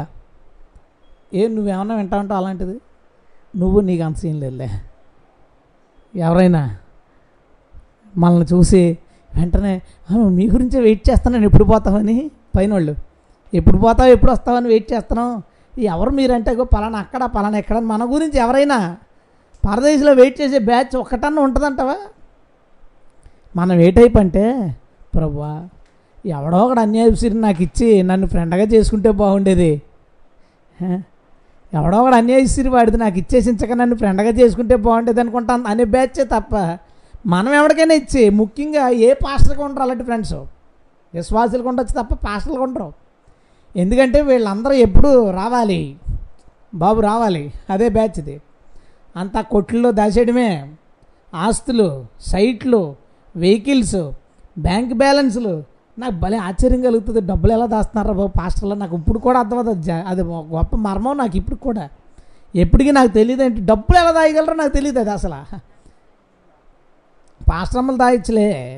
ఏ నువ్వేమన్నా వింటావంటావు అలాంటిది? నువ్వు నీకు అంత సీన్ లేదులే. ఎవరైనా మనల్ని చూసి వెంటనే మీ గురించే వెయిట్ చేస్తాను ఎప్పుడు పోతావని? పైన వాళ్ళు ఎప్పుడు పోతావు ఎప్పుడు వస్తావని వెయిట్ చేస్తున్నాం ఎవరు మీరంటే "ఇగో పలానా అక్కడ పలానా ఎక్కడ మన గురించి ఎవరైనా పరదేశంలో వెయిట్ చేసే బ్యాచ్ ఒకటన్నా ఉంటుందంటవా? మనం ఏ టైప్ అంటే ప్రభువా ఎవడో ఒకడు అన్యాయసిరి నాకు ఇచ్చి నన్ను ఫ్రెండ్గా చేసుకుంటే బాగుండేది. ఎవడో ఒకడు అన్యాయసిరి వాడిది నాకు ఇచ్చేసించక నన్ను ఫ్రెండ్గా చేసుకుంటే బాగుండేది అనుకుంటాను అనే బ్యాచే తప్ప మనం ఎవరికైనా ఇచ్చి ముఖ్యంగా ఏ పాస్టర్కి ఉండరు అలాంటి ఫ్రెండ్స్ విశ్వాసులకు ఉండొచ్చు తప్ప పాస్టర్లకు ఉండరు. ఎందుకంటే వీళ్ళందరూ ఎప్పుడు రావాలి. బాబు రావాలి. అదే బ్యాచ్ ఇది. అంతా కొట్లలో దాచేయడమే. ఆస్తులు సైట్లు వెహికల్స్ బ్యాంక్ బ్యాలెన్స్లు. నాకు భలే ఆశ్చర్యం కలుగుతుంది. డబ్బులు ఎలా దాస్తున్నారా బాబు? పాస్టర్లో నాకు ఇప్పుడు కూడా అర్థమవుతుంది. అది గొప్ప మర్మం నాకు ఇప్పుడు కూడా. ఎప్పటికీ నాకు తెలియదు ఏంటి? డబ్బులు ఎలా దాయగలరో నాకు తెలియదు అది అసలు. పాస్టర్ అమ్మలు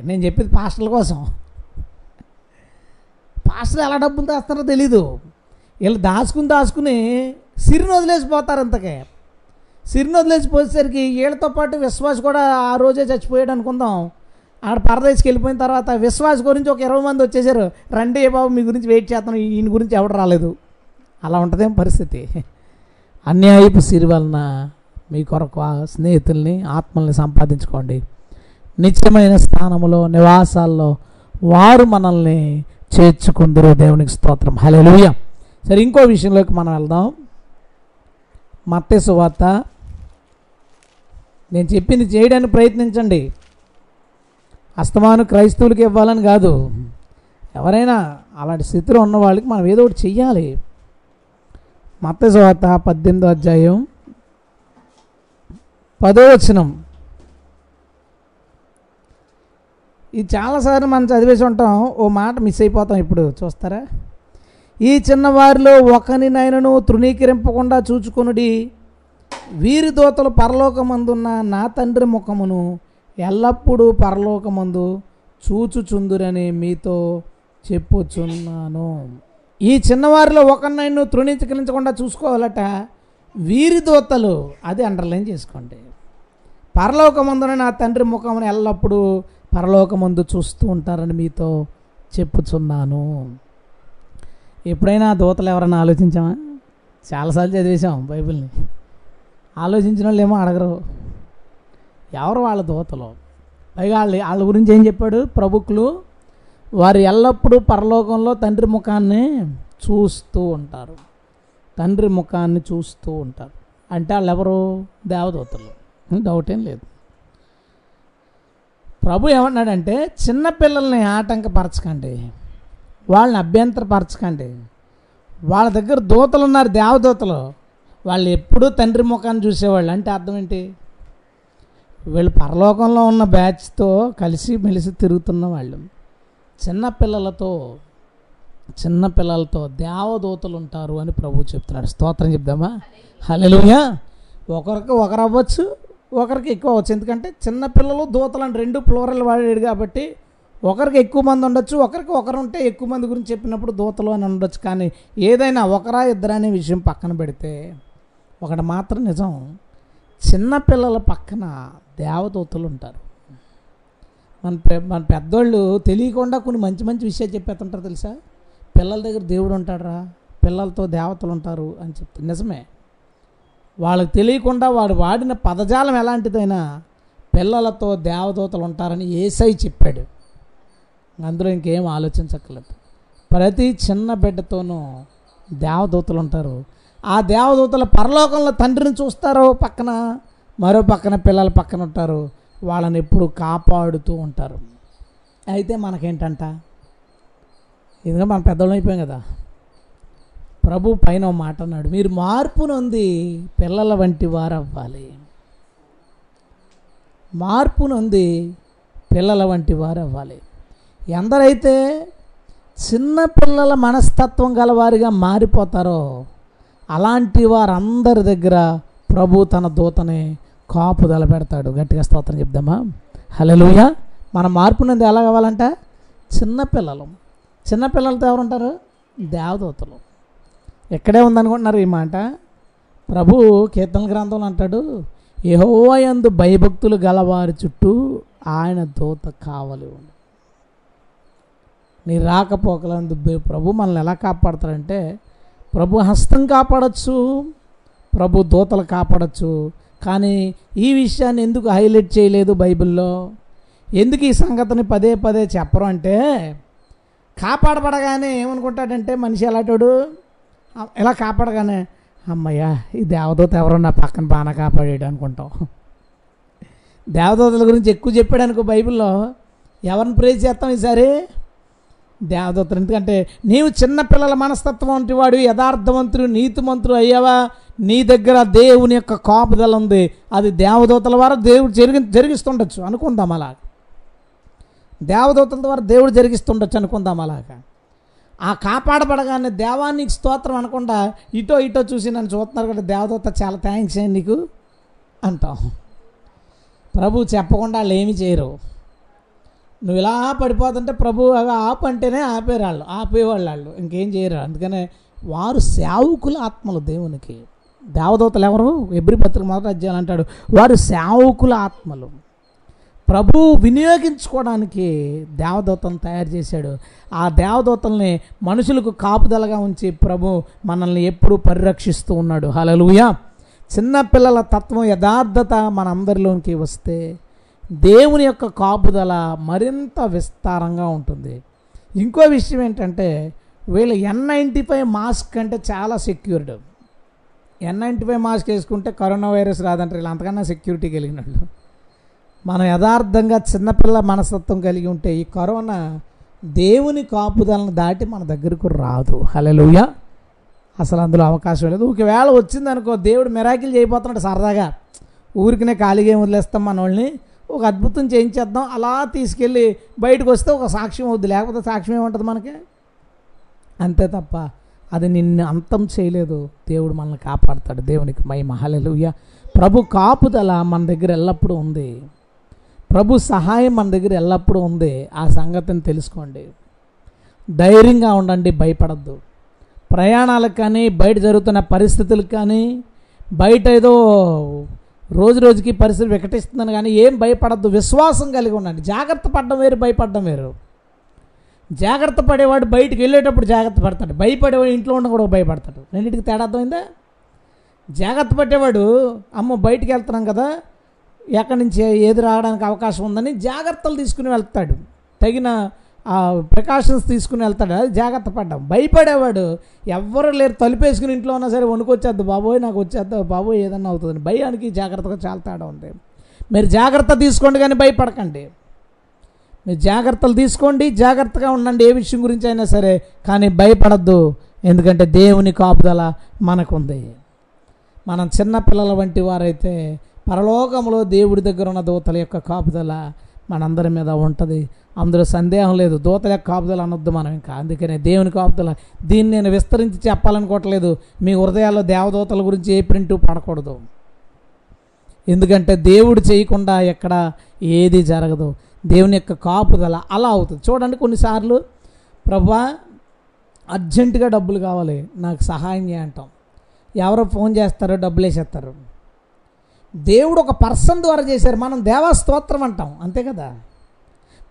నేను చెప్పేది పాస్టర్ల కోసం. పాస్టర్లు ఎలా డబ్బులు దాస్తున్నారో తెలీదు. వీళ్ళు దాచుకుని దాచుకుని సిరిని వదిలేసిపోతారు అంతకే సిరిని వదిలేసిపోయేసరికి వీళ్ళతో పాటు విశ్వాస్ కూడా ఆ రోజే చచ్చిపోయాడు అనుకుందాం. ఆడ పరదేశ్కి వెళ్ళిపోయిన తర్వాత విశ్వాస్ గురించి ఒక ఇరవై మంది వచ్చేసారు. రండి బాబు మీ గురించి వెయిట్ చేస్తాను. ఈయన గురించి ఎవడు రాలేదు. అలా ఉంటుందేం పరిస్థితి. అన్యాయపు సిరి వలన మీ కొరకు స్నేహితుల్ని ఆత్మల్ని సంపాదించుకోండి. నిత్యమైన స్థానములో నివాసాల్లో వారు మనల్ని చేర్చుకుందరు. దేవునికి స్తోత్రం. హలో సరే ఇంకో విషయంలోకి మనం వెళ్దాం. మత్తేసు వార్త నేను చెప్పింది చేయడానికి ప్రయత్నించండి. అస్తమాను క్రైస్తవులకి ఇవ్వాలని కాదు. ఎవరైనా అలాంటి స్థితిలో ఉన్న వాళ్ళకి మనం ఏదో ఒకటి చెయ్యాలి. మత్తేసు వార్త పద్దెనిమిదో అధ్యాయం పదో వచనం. ఇది చాలాసార్లు మనం చదివేసి ఉంటాం. ఓ మాట మిస్ అయిపోతాం ఇప్పుడు. చూస్తారా? ఈ చిన్నవారిలో ఒకనినైనను తృణీకరింపకుండా చూచుకొనుడి. వీరి దోతలు పరలోకమందున్న నా తండ్రి ముఖమును ఎల్లప్పుడూ పరలోకమందు చూచుచుందురని మీతో చెప్పుచున్నాను. ఈ చిన్నవారిలో ఒకరినైనా తృణీకరించకుండా చూసుకోవాలట. వీరి దోతలు అది అండర్లైన్ చేసుకోండి. పరలోకమందున నా తండ్రి ముఖమును ఎల్లప్పుడూ పరలోకమందు చూస్తూ ఉంటారని మీతో చెప్పుచున్నాను. ఎప్పుడైనా దూతలు ఎవరైనా ఆలోచించామా? చాలాసార్లు చదివేశాం బైబిల్ని. ఆలోచించిన వాళ్ళు ఏమో అడగరు. ఎవరు వాళ్ళ దూతలు? పైగా వాళ్ళ వాళ్ళ గురించి ఏం చెప్పాడు? ప్రభుకులు వారు ఎల్లప్పుడూ పరలోకంలో తండ్రి ముఖాన్ని చూస్తూ ఉంటారు. తండ్రి ముఖాన్ని చూస్తూ ఉంటారు. అంటే వాళ్ళు ఎవరు? దేవదూతలు. డౌట్ ఏం లేదు. ప్రభు ఏమన్నాడంటే చిన్నపిల్లల్ని ఆటంకపరచకండి. వాళ్ళని అభ్యంతరపరచకండి. వాళ్ళ దగ్గర దూతలు ఉన్నారు దేవదూతలు. వాళ్ళు ఎప్పుడూ తండ్రి ముఖాన్ని చూసేవాళ్ళు. అంటే అర్థం ఏంటి? వీళ్ళు పరలోకంలో ఉన్న బ్యాచ్తో కలిసి మెలిసి తిరుగుతున్న వాళ్ళు. చిన్న పిల్లలతో దేవదూతలు ఉంటారు అని ప్రభు చెప్తున్నాడు. స్తోత్రం చెప్దామా? హల్లెలూయా! ఒకరికి ఒకరు అవ్వచ్చు ఒకరికి ఎక్కువ అవ్వచ్చు. ఎందుకంటే చిన్న పిల్లలు దూతలు అని రెండు ప్లోరల్ వాడాడు కాబట్టి ఒకరికి ఎక్కువ మంది ఉండొచ్చు ఒకరికి ఒకరు ఉంటే ఎక్కువ మంది గురించి చెప్పినప్పుడు దూతలు అని ఉండొచ్చు. కానీ ఏదైనా ఒకరా ఇద్దరా అనే విషయం పక్కన పెడితే ఒకటి మాత్రం నిజం చిన్న పిల్లల పక్కన దేవదూతలు ఉంటారు. మన పె- మన పెద్దోళ్ళు తెలియకుండా కొన్ని మంచి మంచి విషయాలు చెప్పేస్తుంటారు తెలుసా? పిల్లల దగ్గర దేవుడు ఉంటాడరా పిల్లలతో దేవతలు ఉంటారు అని చెప్తారు. నిజమే. వాళ్ళకి తెలియకుండా వాడు వాడిన పదజాలం ఎలాంటిదైనా పిల్లలతో దేవదూతలు ఉంటారని ఏసై చెప్పాడు. అందులో ఇంకేం ఆలోచించక్కర్లేదు. ప్రతి చిన్న బిడ్డతోనూ దేవదూతలు ఉంటారు. ఆ దేవదూతల పరలోకంలో తండ్రిని చూస్తారో పక్కన మరో పక్కన పిల్లల పక్కన ఉంటారు. వాళ్ళని ఎప్పుడు కాపాడుతూ ఉంటారు. అయితే మనకేంటంట? ఎందుకంటే మనం పెద్దోళ్ళం అయిపోయాం కదా. ప్రభు పైన మాట అన్నాడు మీరు మార్పు నొంది పిల్లల వంటి వారు అవ్వాలి మార్పు నొంది పిల్లల వంటి వారు అవ్వాలి ఎందరైతే చిన్నపిల్లల మనస్తత్వం గలవారిగా మారిపోతారో అలాంటి వారందరి దగ్గర ప్రభు తన దూతని కాపుదల పెడతాడు. గట్టిగా స్తోత్రం చెప్దామా? హలోయ మన మార్పు నుండి ఎలా కావాలంట? చిన్నపిల్లలు చిన్నపిల్లలతో ఎవరుంటారు? దేవదూతలు. ఎక్కడే ఉందనుకుంటున్నారు ఈ మాట? ప్రభు కీర్తన గ్రంథంలో అంటాడు యహోవయందు భయభక్తులు గలవారి చుట్టూ ఆయన దూత కావలి నీ రాకపోకలందు ప్రభు మనల్ని ఎలా కాపాడతారంటే ప్రభు హస్తం కాపాడచ్చు ప్రభు దూతలు కాపాడచ్చు కానీ ఈ విషయాన్ని ఎందుకు హైలైట్ చేయలేదు బైబిల్లో? ఎందుకు ఈ సంగతిని పదే పదే చెప్పరు అంటే కాపాడబడగానే ఏమనుకుంటాడంటే మనిషి ఎలాంటోడు? ఇలా ఎలా కాపాడగానే అమ్మయ్యా ఈ దేవదూత ఎవరో నా పక్కన బాగా కాపాడాడు అనుకుంటాం. దేవదూతల గురించి ఎక్కువ చెప్పాడు అనుకో బైబిల్లో ఎవరిని ప్రేజ్ చేస్తాం ఈసారి? దేవదూతలు ఎందుకంటే నీవు చిన్నపిల్లల మనస్తత్వం వంటి వాడు యథార్థవంతుడు నీతిమంతుడు అయ్యావా? నీ దగ్గర దేవుని యొక్క కాపుదల ఉంది. అది దేవదూతల ద్వారా దేవుడు జరిగి జరిగిస్తుండొచ్చు. అనుకుందాం అలాగ. దేవదూతల ద్వారా దేవుడు జరిగిస్తుండొచ్చు అనుకుందాం అలాగా. ఆ కాపాడబడగానే దేవానికి స్తోత్రం అనకుండా ఇటో ఇటో చూసి నన్ను చూస్తున్నారు కదా దేవదూత చాలా థ్యాంక్స్ అండి నీకు? అంటాం. ప్రభు చెప్పకుండా వాళ్ళు ఏమి చేయరు. నువ్వు ఇలా పడిపోతుంటే ప్రభు అవి ఆపు అంటేనే ఆపేరు వాళ్ళు ఆపేవాళ్ళు వాళ్ళు. ఇంకేం చేయరు. అందుకనే వారు సేవకుల ఆత్మలు దేవునికి. దేవదూతలు ఎవరు? ఎబ్రి పత్రిక మొదట అధ్యాయులు అంటాడు వారు సేవకుల ఆత్మలు. ప్రభు వినియోగించుకోవడానికి దేవదూతలను తయారు చేశాడు. ఆ దేవదూతల్ని మనుషులకు కాపుదలగా ఉంచి ప్రభు మనల్ని ఎప్పుడూ పరిరక్షిస్తూ ఉన్నాడు. హలలుయ చిన్నపిల్లల తత్వం యథార్థత మనందరిలోనికి వస్తే దేవుని యొక్క కాపుదల మరింత విస్తారంగా ఉంటుంది. ఇంకో విషయం ఏంటంటే వీళ్ళు ఎన్ నైంటీ ఫైవ్ మాస్క్ అంటే చాలా secured. N ninety five mask వేసుకుంటే కరోనా వైరస్ రాదంటారు. వీళ్ళు అంతకన్నా సెక్యూరిటీ కలిగినట్లు మనం యథార్థంగా చిన్నపిల్ల మనస్తత్వం కలిగి ఉంటే ఈ కరోనా దేవుని కాపుదలను దాటి మన దగ్గరకు రాదు. హలలుయ అసలు అందులో అవకాశం లేదు. ఒకవేళ వచ్చిందనుకో దేవుడు మిరాకిల్ చేయబోతున్నాడు సరదాగా. ఊరికినే ఖాళీగా వదిలేస్తాం మన వాళ్ళని ఒక అద్భుతం చేయించేద్దాం అలా తీసుకెళ్ళి బయటకు వస్తే ఒక సాక్ష్యం అవుద్ది. లేకపోతే సాక్ష్యం ఏముంటుంది మనకి? అంతే తప్ప అది నిన్ను అంతం చేయలేదు. దేవుడు మనల్ని కాపాడతాడు. దేవునికి మై మహాలెలుయ్య ప్రభు కాపుదల మన దగ్గర ఎల్లప్పుడూ ఉంది. ప్రభు సహాయం మన దగ్గర ఎల్లప్పుడూ ఉంది. ఆ సంగతిని తెలుసుకోండి. ధైర్యంగా ఉండండి భయపడద్దు. ప్రయాణాలకు కానీ బయట జరుగుతున్న పరిస్థితులకు కానీ బయట ఏదో రోజు రోజుకి పరిస్థితి వికటిస్తుందని కానీ ఏం భయపడద్దు. విశ్వాసం కలిగి ఉండండి. జాగ్రత్త పడడం వేరు భయపడడం వేరు. జాగ్రత్త పడేవాడు బయటికి వెళ్ళేటప్పుడు జాగ్రత్త పడతాడు. భయపడేవాడు ఇంట్లో ఉన్న కూడా భయపడతాడు. రెండింటికి తేడా అర్థమైందా? జాగ్రత్త పట్టేవాడు అమ్మ బయటికి వెళ్తున్నాం కదా ఎక్కడి నుంచి ఏది రావడానికి అవకాశం ఉందని జాగ్రత్తలు తీసుకుని వెళ్తాడు. తగిన ప్రికాషన్స్ తీసుకుని వెళ్తాడు. అది జాగ్రత్త పడ్డాం. భయపడేవాడు. ఎవ్వరు లేరు. తలుపేసుకుని ఇంట్లో ఉన్నా సరే వణుకొచ్చేద్దు బాబోయ్ నాకు వచ్చేద్దు బాబోయ్ ఏదన్నా అవుతుందని. భయానికి జాగ్రత్తగా చాలా తేడా ఉంది. మీరు జాగ్రత్త తీసుకోండి కానీ భయపడకండి. మీరు జాగ్రత్తలు తీసుకోండి జాగ్రత్తగా ఉండండి. ఏ విషయం గురించి అయినా సరే కానీ భయపడద్దు. ఎందుకంటే దేవుని కాపుదల మనకుంది. మనం చిన్నపిల్లల వంటి వారైతే పరలోకంలో దేవుడి దగ్గర ఉన్న దూతల యొక్క కాపుదల మనందరి మీద ఉంటుంది. అందులో సందేహం లేదు. దూతల యొక్క కాపుదల అనొద్దు మనం ఇంకా. అందుకనే దేవుని కాపుదల దీన్ని నేను విస్తరించి చెప్పాలనుకోవట్లేదు. మీ హృదయాల్లో దేవదూతల గురించి ఏ ప్రింట్ పడకూడదు. ఎందుకంటే దేవుడు చేయకుండా ఎక్కడ ఏది జరగదు. దేవుని యొక్క కాపుదల అలా అవుతుంది. చూడండి కొన్నిసార్లు ప్రభా అర్జెంటుగా డబ్బులు కావాలి. నాకు సహాయం చేయంటాం. ఎవరో ఫోన్ చేస్తారో డబ్బులు వేసేస్తారు దేవుడు ఒక పర్సన్ ద్వారా చేశారు. మనం దేవాస్తోత్రం అంటాం. అంతే కదా?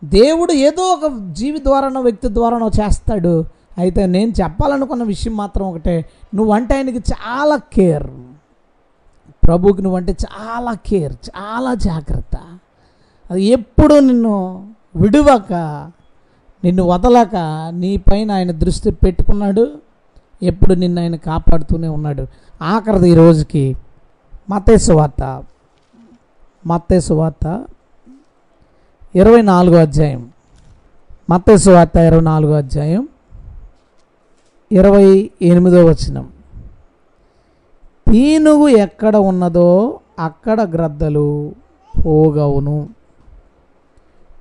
దేవుడు ఏదో ఒక జీవి ద్వారానో వ్యక్తి ద్వారానో చేస్తాడు. అయితే నేను చెప్పాలనుకున్న విషయం మాత్రం ఒకటే. నువ్వంటే ఆయనకి చాలా కేర్. ప్రభుకి నువ్వంటే చాలా కేర్ చాలా జాగ్రత్త. అది ఎప్పుడు నిన్ను విడువక నిన్ను వదలక నీ పైన ఆయన దృష్టి పెట్టుకున్నాడు. ఎప్పుడు నిన్ను ఆయన కాపాడుతూనే ఉన్నాడు. ఆఖరిది ఈ రోజుకి మతేసు వార్త. మత్తేసు వార్త ఇరవై నాలుగో అధ్యాయం. మత్తేసు వార్త ఇరవై నాలుగో అధ్యాయం ఇరవై ఎనిమిదో వచనం. పీనుగు ఎక్కడ ఉన్నదో అక్కడ గ్రద్దలు పోగవును.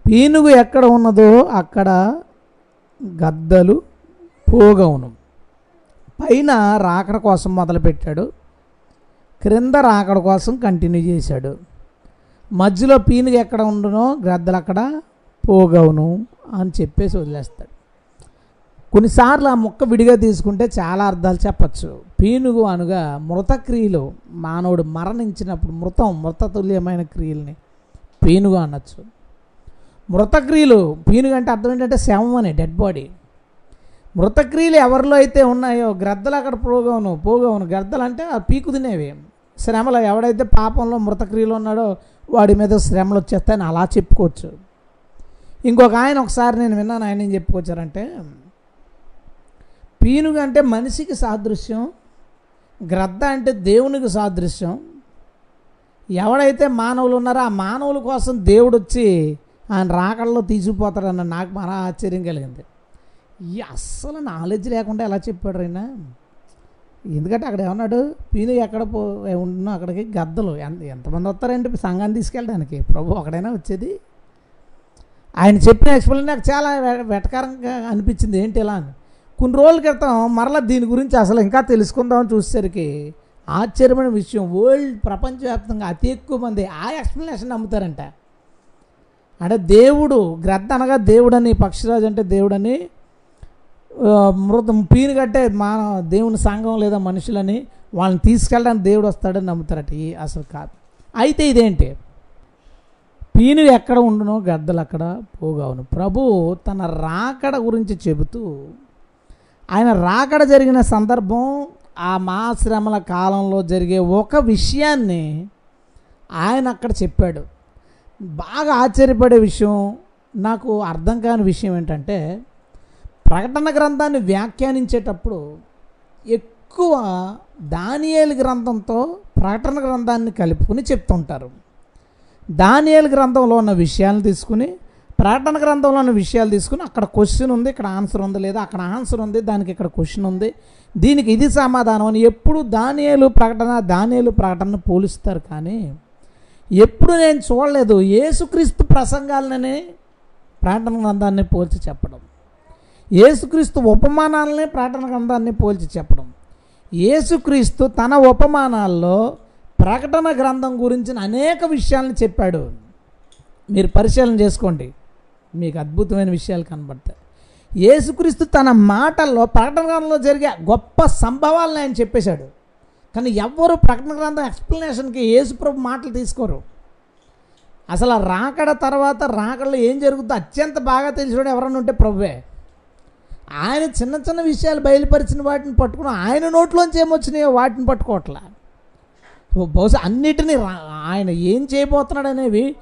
పీనుగు ఎక్కడ ఉన్నదో అక్కడ గద్దలు పోగవును. పైన రాకడ కోసం మొదలుపెట్టాడు. క్రింద రాకడ కోసం కంటిన్యూ చేశాడు. మధ్యలో పీనుగ ఎక్కడ ఉండునో గ్రద్దలు అక్కడ పోగవును అని చెప్పేసి వదిలేస్తాడు. కొన్నిసార్లు ఆ ముక్క విడిగా తీసుకుంటే చాలా అర్థాలు చెప్పచ్చు. పీనుగు అనగా మృతక్రియలు మానవుడు మరణించినప్పుడు మృతం మృతతుల్యమైన క్రియల్ని పీనుగు అనొచ్చు. మృతక్రియలు పీనుగు అంటే అర్థం ఏంటంటే శవం అని డెడ్ బాడీ మృతక్రియలు ఎవరిలో అయితే ఉన్నాయో గ్రద్దలు అక్కడ పోగవును పోగవును. గ్రద్దలు అంటే ఆ పీకు తినేవి. శ్రమలు ఎవడైతే పాపంలో మృతక్రియలు ఉన్నాడో వాడి మీద శ్రమలు వచ్చేస్తాయని అలా చెప్పుకోవచ్చు. ఇంకొక ఆయన ఒకసారి నేను విన్నాను ఆయన ఏం చెప్పుకొచ్చారంటే పీనుగు అంటే మనిషికి సాదృశ్యం గ్రద్ద అంటే దేవునికి సాదృశ్యం. ఎవడైతే మానవులు ఉన్నారో ఆ మానవుల కోసం దేవుడు వచ్చి ఆయన రాకళ్ళలో తీసుకుపోతాడన్న నాకు మన ఆశ్చర్యం కలిగింది. ఈ అస్సలు నాలెడ్జ్ లేకుండా ఎలా చెప్పాడు ఆయన ఎందుకంటే అక్కడ ఏమన్నాడు? పీను ఎక్కడ పో ఉంటున్నా అక్కడికి గద్దలు. ఎంత ఎంతమంది వస్తారంటే సంఘాన్ని తీసుకెళ్ళడానికి? ప్రభు ఒకడైనా వచ్చేది. ఆయన చెప్పిన ఎక్స్ప్లెయిన్ నాకు చాలా వెటకారంగా అనిపించింది. ఏంటి ఇలా అని? కొన్ని రోజుల క్రితం మరలా దీని గురించి అసలు ఇంకా తెలుసుకుందామని చూసేసరికి ఆశ్చర్యమైన విషయం. వరల్డ్ ప్రపంచవ్యాప్తంగా అతి ఎక్కువ మంది ఆ ఎక్స్ప్లెనేషన్ నమ్ముతారంట. అంటే దేవుడు గ్రద్ద అనగా దేవుడని పక్షిరాజు అంటే దేవుడని మృతం పీను కట్టే మా దేవుని సంఘం లేదా మనుషులని వాళ్ళని తీసుకెళ్ళడానికి దేవుడు వస్తాడని నమ్ముతారట. ఈ అసలు కాదు. అయితే ఇదేంటి? పీను ఎక్కడ ఉండునో గద్దలు అక్కడ పోగావును. ప్రభు తన రాకడ గురించి చెబుతూ ఆయన రాకడ జరిగిన సందర్భం ఆ మహాశ్రమల కాలంలో జరిగే ఒక విషయాన్ని ఆయన అక్కడ చెప్పాడు. బాగా ఆశ్చర్యపడే విషయం నాకు అర్థం కాని విషయం ఏంటంటే ప్రకటన గ్రంథాన్ని వ్యాఖ్యానించేటప్పుడు ఎక్కువ దానియేలు గ్రంథంతో ప్రకటన గ్రంథాన్ని కలుపుకుని చెప్తుంటారు. దానియేలు గ్రంథంలో ఉన్న విషయాలు తీసుకుని ప్రకటన గ్రంథంలో ఉన్న విషయాలు తీసుకుని అక్కడ క్వశ్చన్ ఉంది ఇక్కడ ఆన్సర్ ఉంది లేదా అక్కడ ఆన్సర్ ఉంది దానికి ఇక్కడ క్వశ్చన్ ఉంది. దీనికి ఇది సమాధానం అని ఎప్పుడు దానియేలు ప్రకటన దానియేలు ప్రకటన పోలుస్తారు కానీ ఎప్పుడు నేను చూడలేదు. ఏసుక్రీస్తు ప్రసంగాలని ప్రకటన గ్రంథాన్ని పోల్చి చెప్పడం. యేసుక్రీస్తు ఉపమానాలనే ప్రకటన గ్రంథాన్ని పోల్చి చెప్పడం. యేసుక్రీస్తు తన ఉపమానాల్లో ప్రకటన గ్రంథం గురించిన అనేక విషయాలను చెప్పాడు. మీరు పరిశీలన చేసుకోండి. మీకు అద్భుతమైన విషయాలు కనబడతాయి. యేసుక్రీస్తు తన మాటల్లో ప్రకటన గ్రంథంలో జరిగే గొప్ప సంభవాలను ఆయన చెప్పేశాడు. కానీ ఎవ్వరు ప్రకటన గ్రంథం ఎక్స్ప్లెనేషన్కి యేసుప్రభు మాటలు తీసుకోరు. అసలు ఆ రాకడ తర్వాత రాకడలో ఏం జరుగుతుందో అత్యంత బాగా తెలిసినోడు ఎవరన్నా ఉంటే ప్రభువే. ఆయన చిన్న చిన్న విషయాలు బయలుపరిచిన వాటిని పట్టుకుని ఆయన నోట్లోంచి ఏమొచ్చినాయో వాటిని పట్టుకోవట్లా. బహుశా అన్నిటినీ రా- ఆయన ఏం చేయబోతున్నాడు అనేవి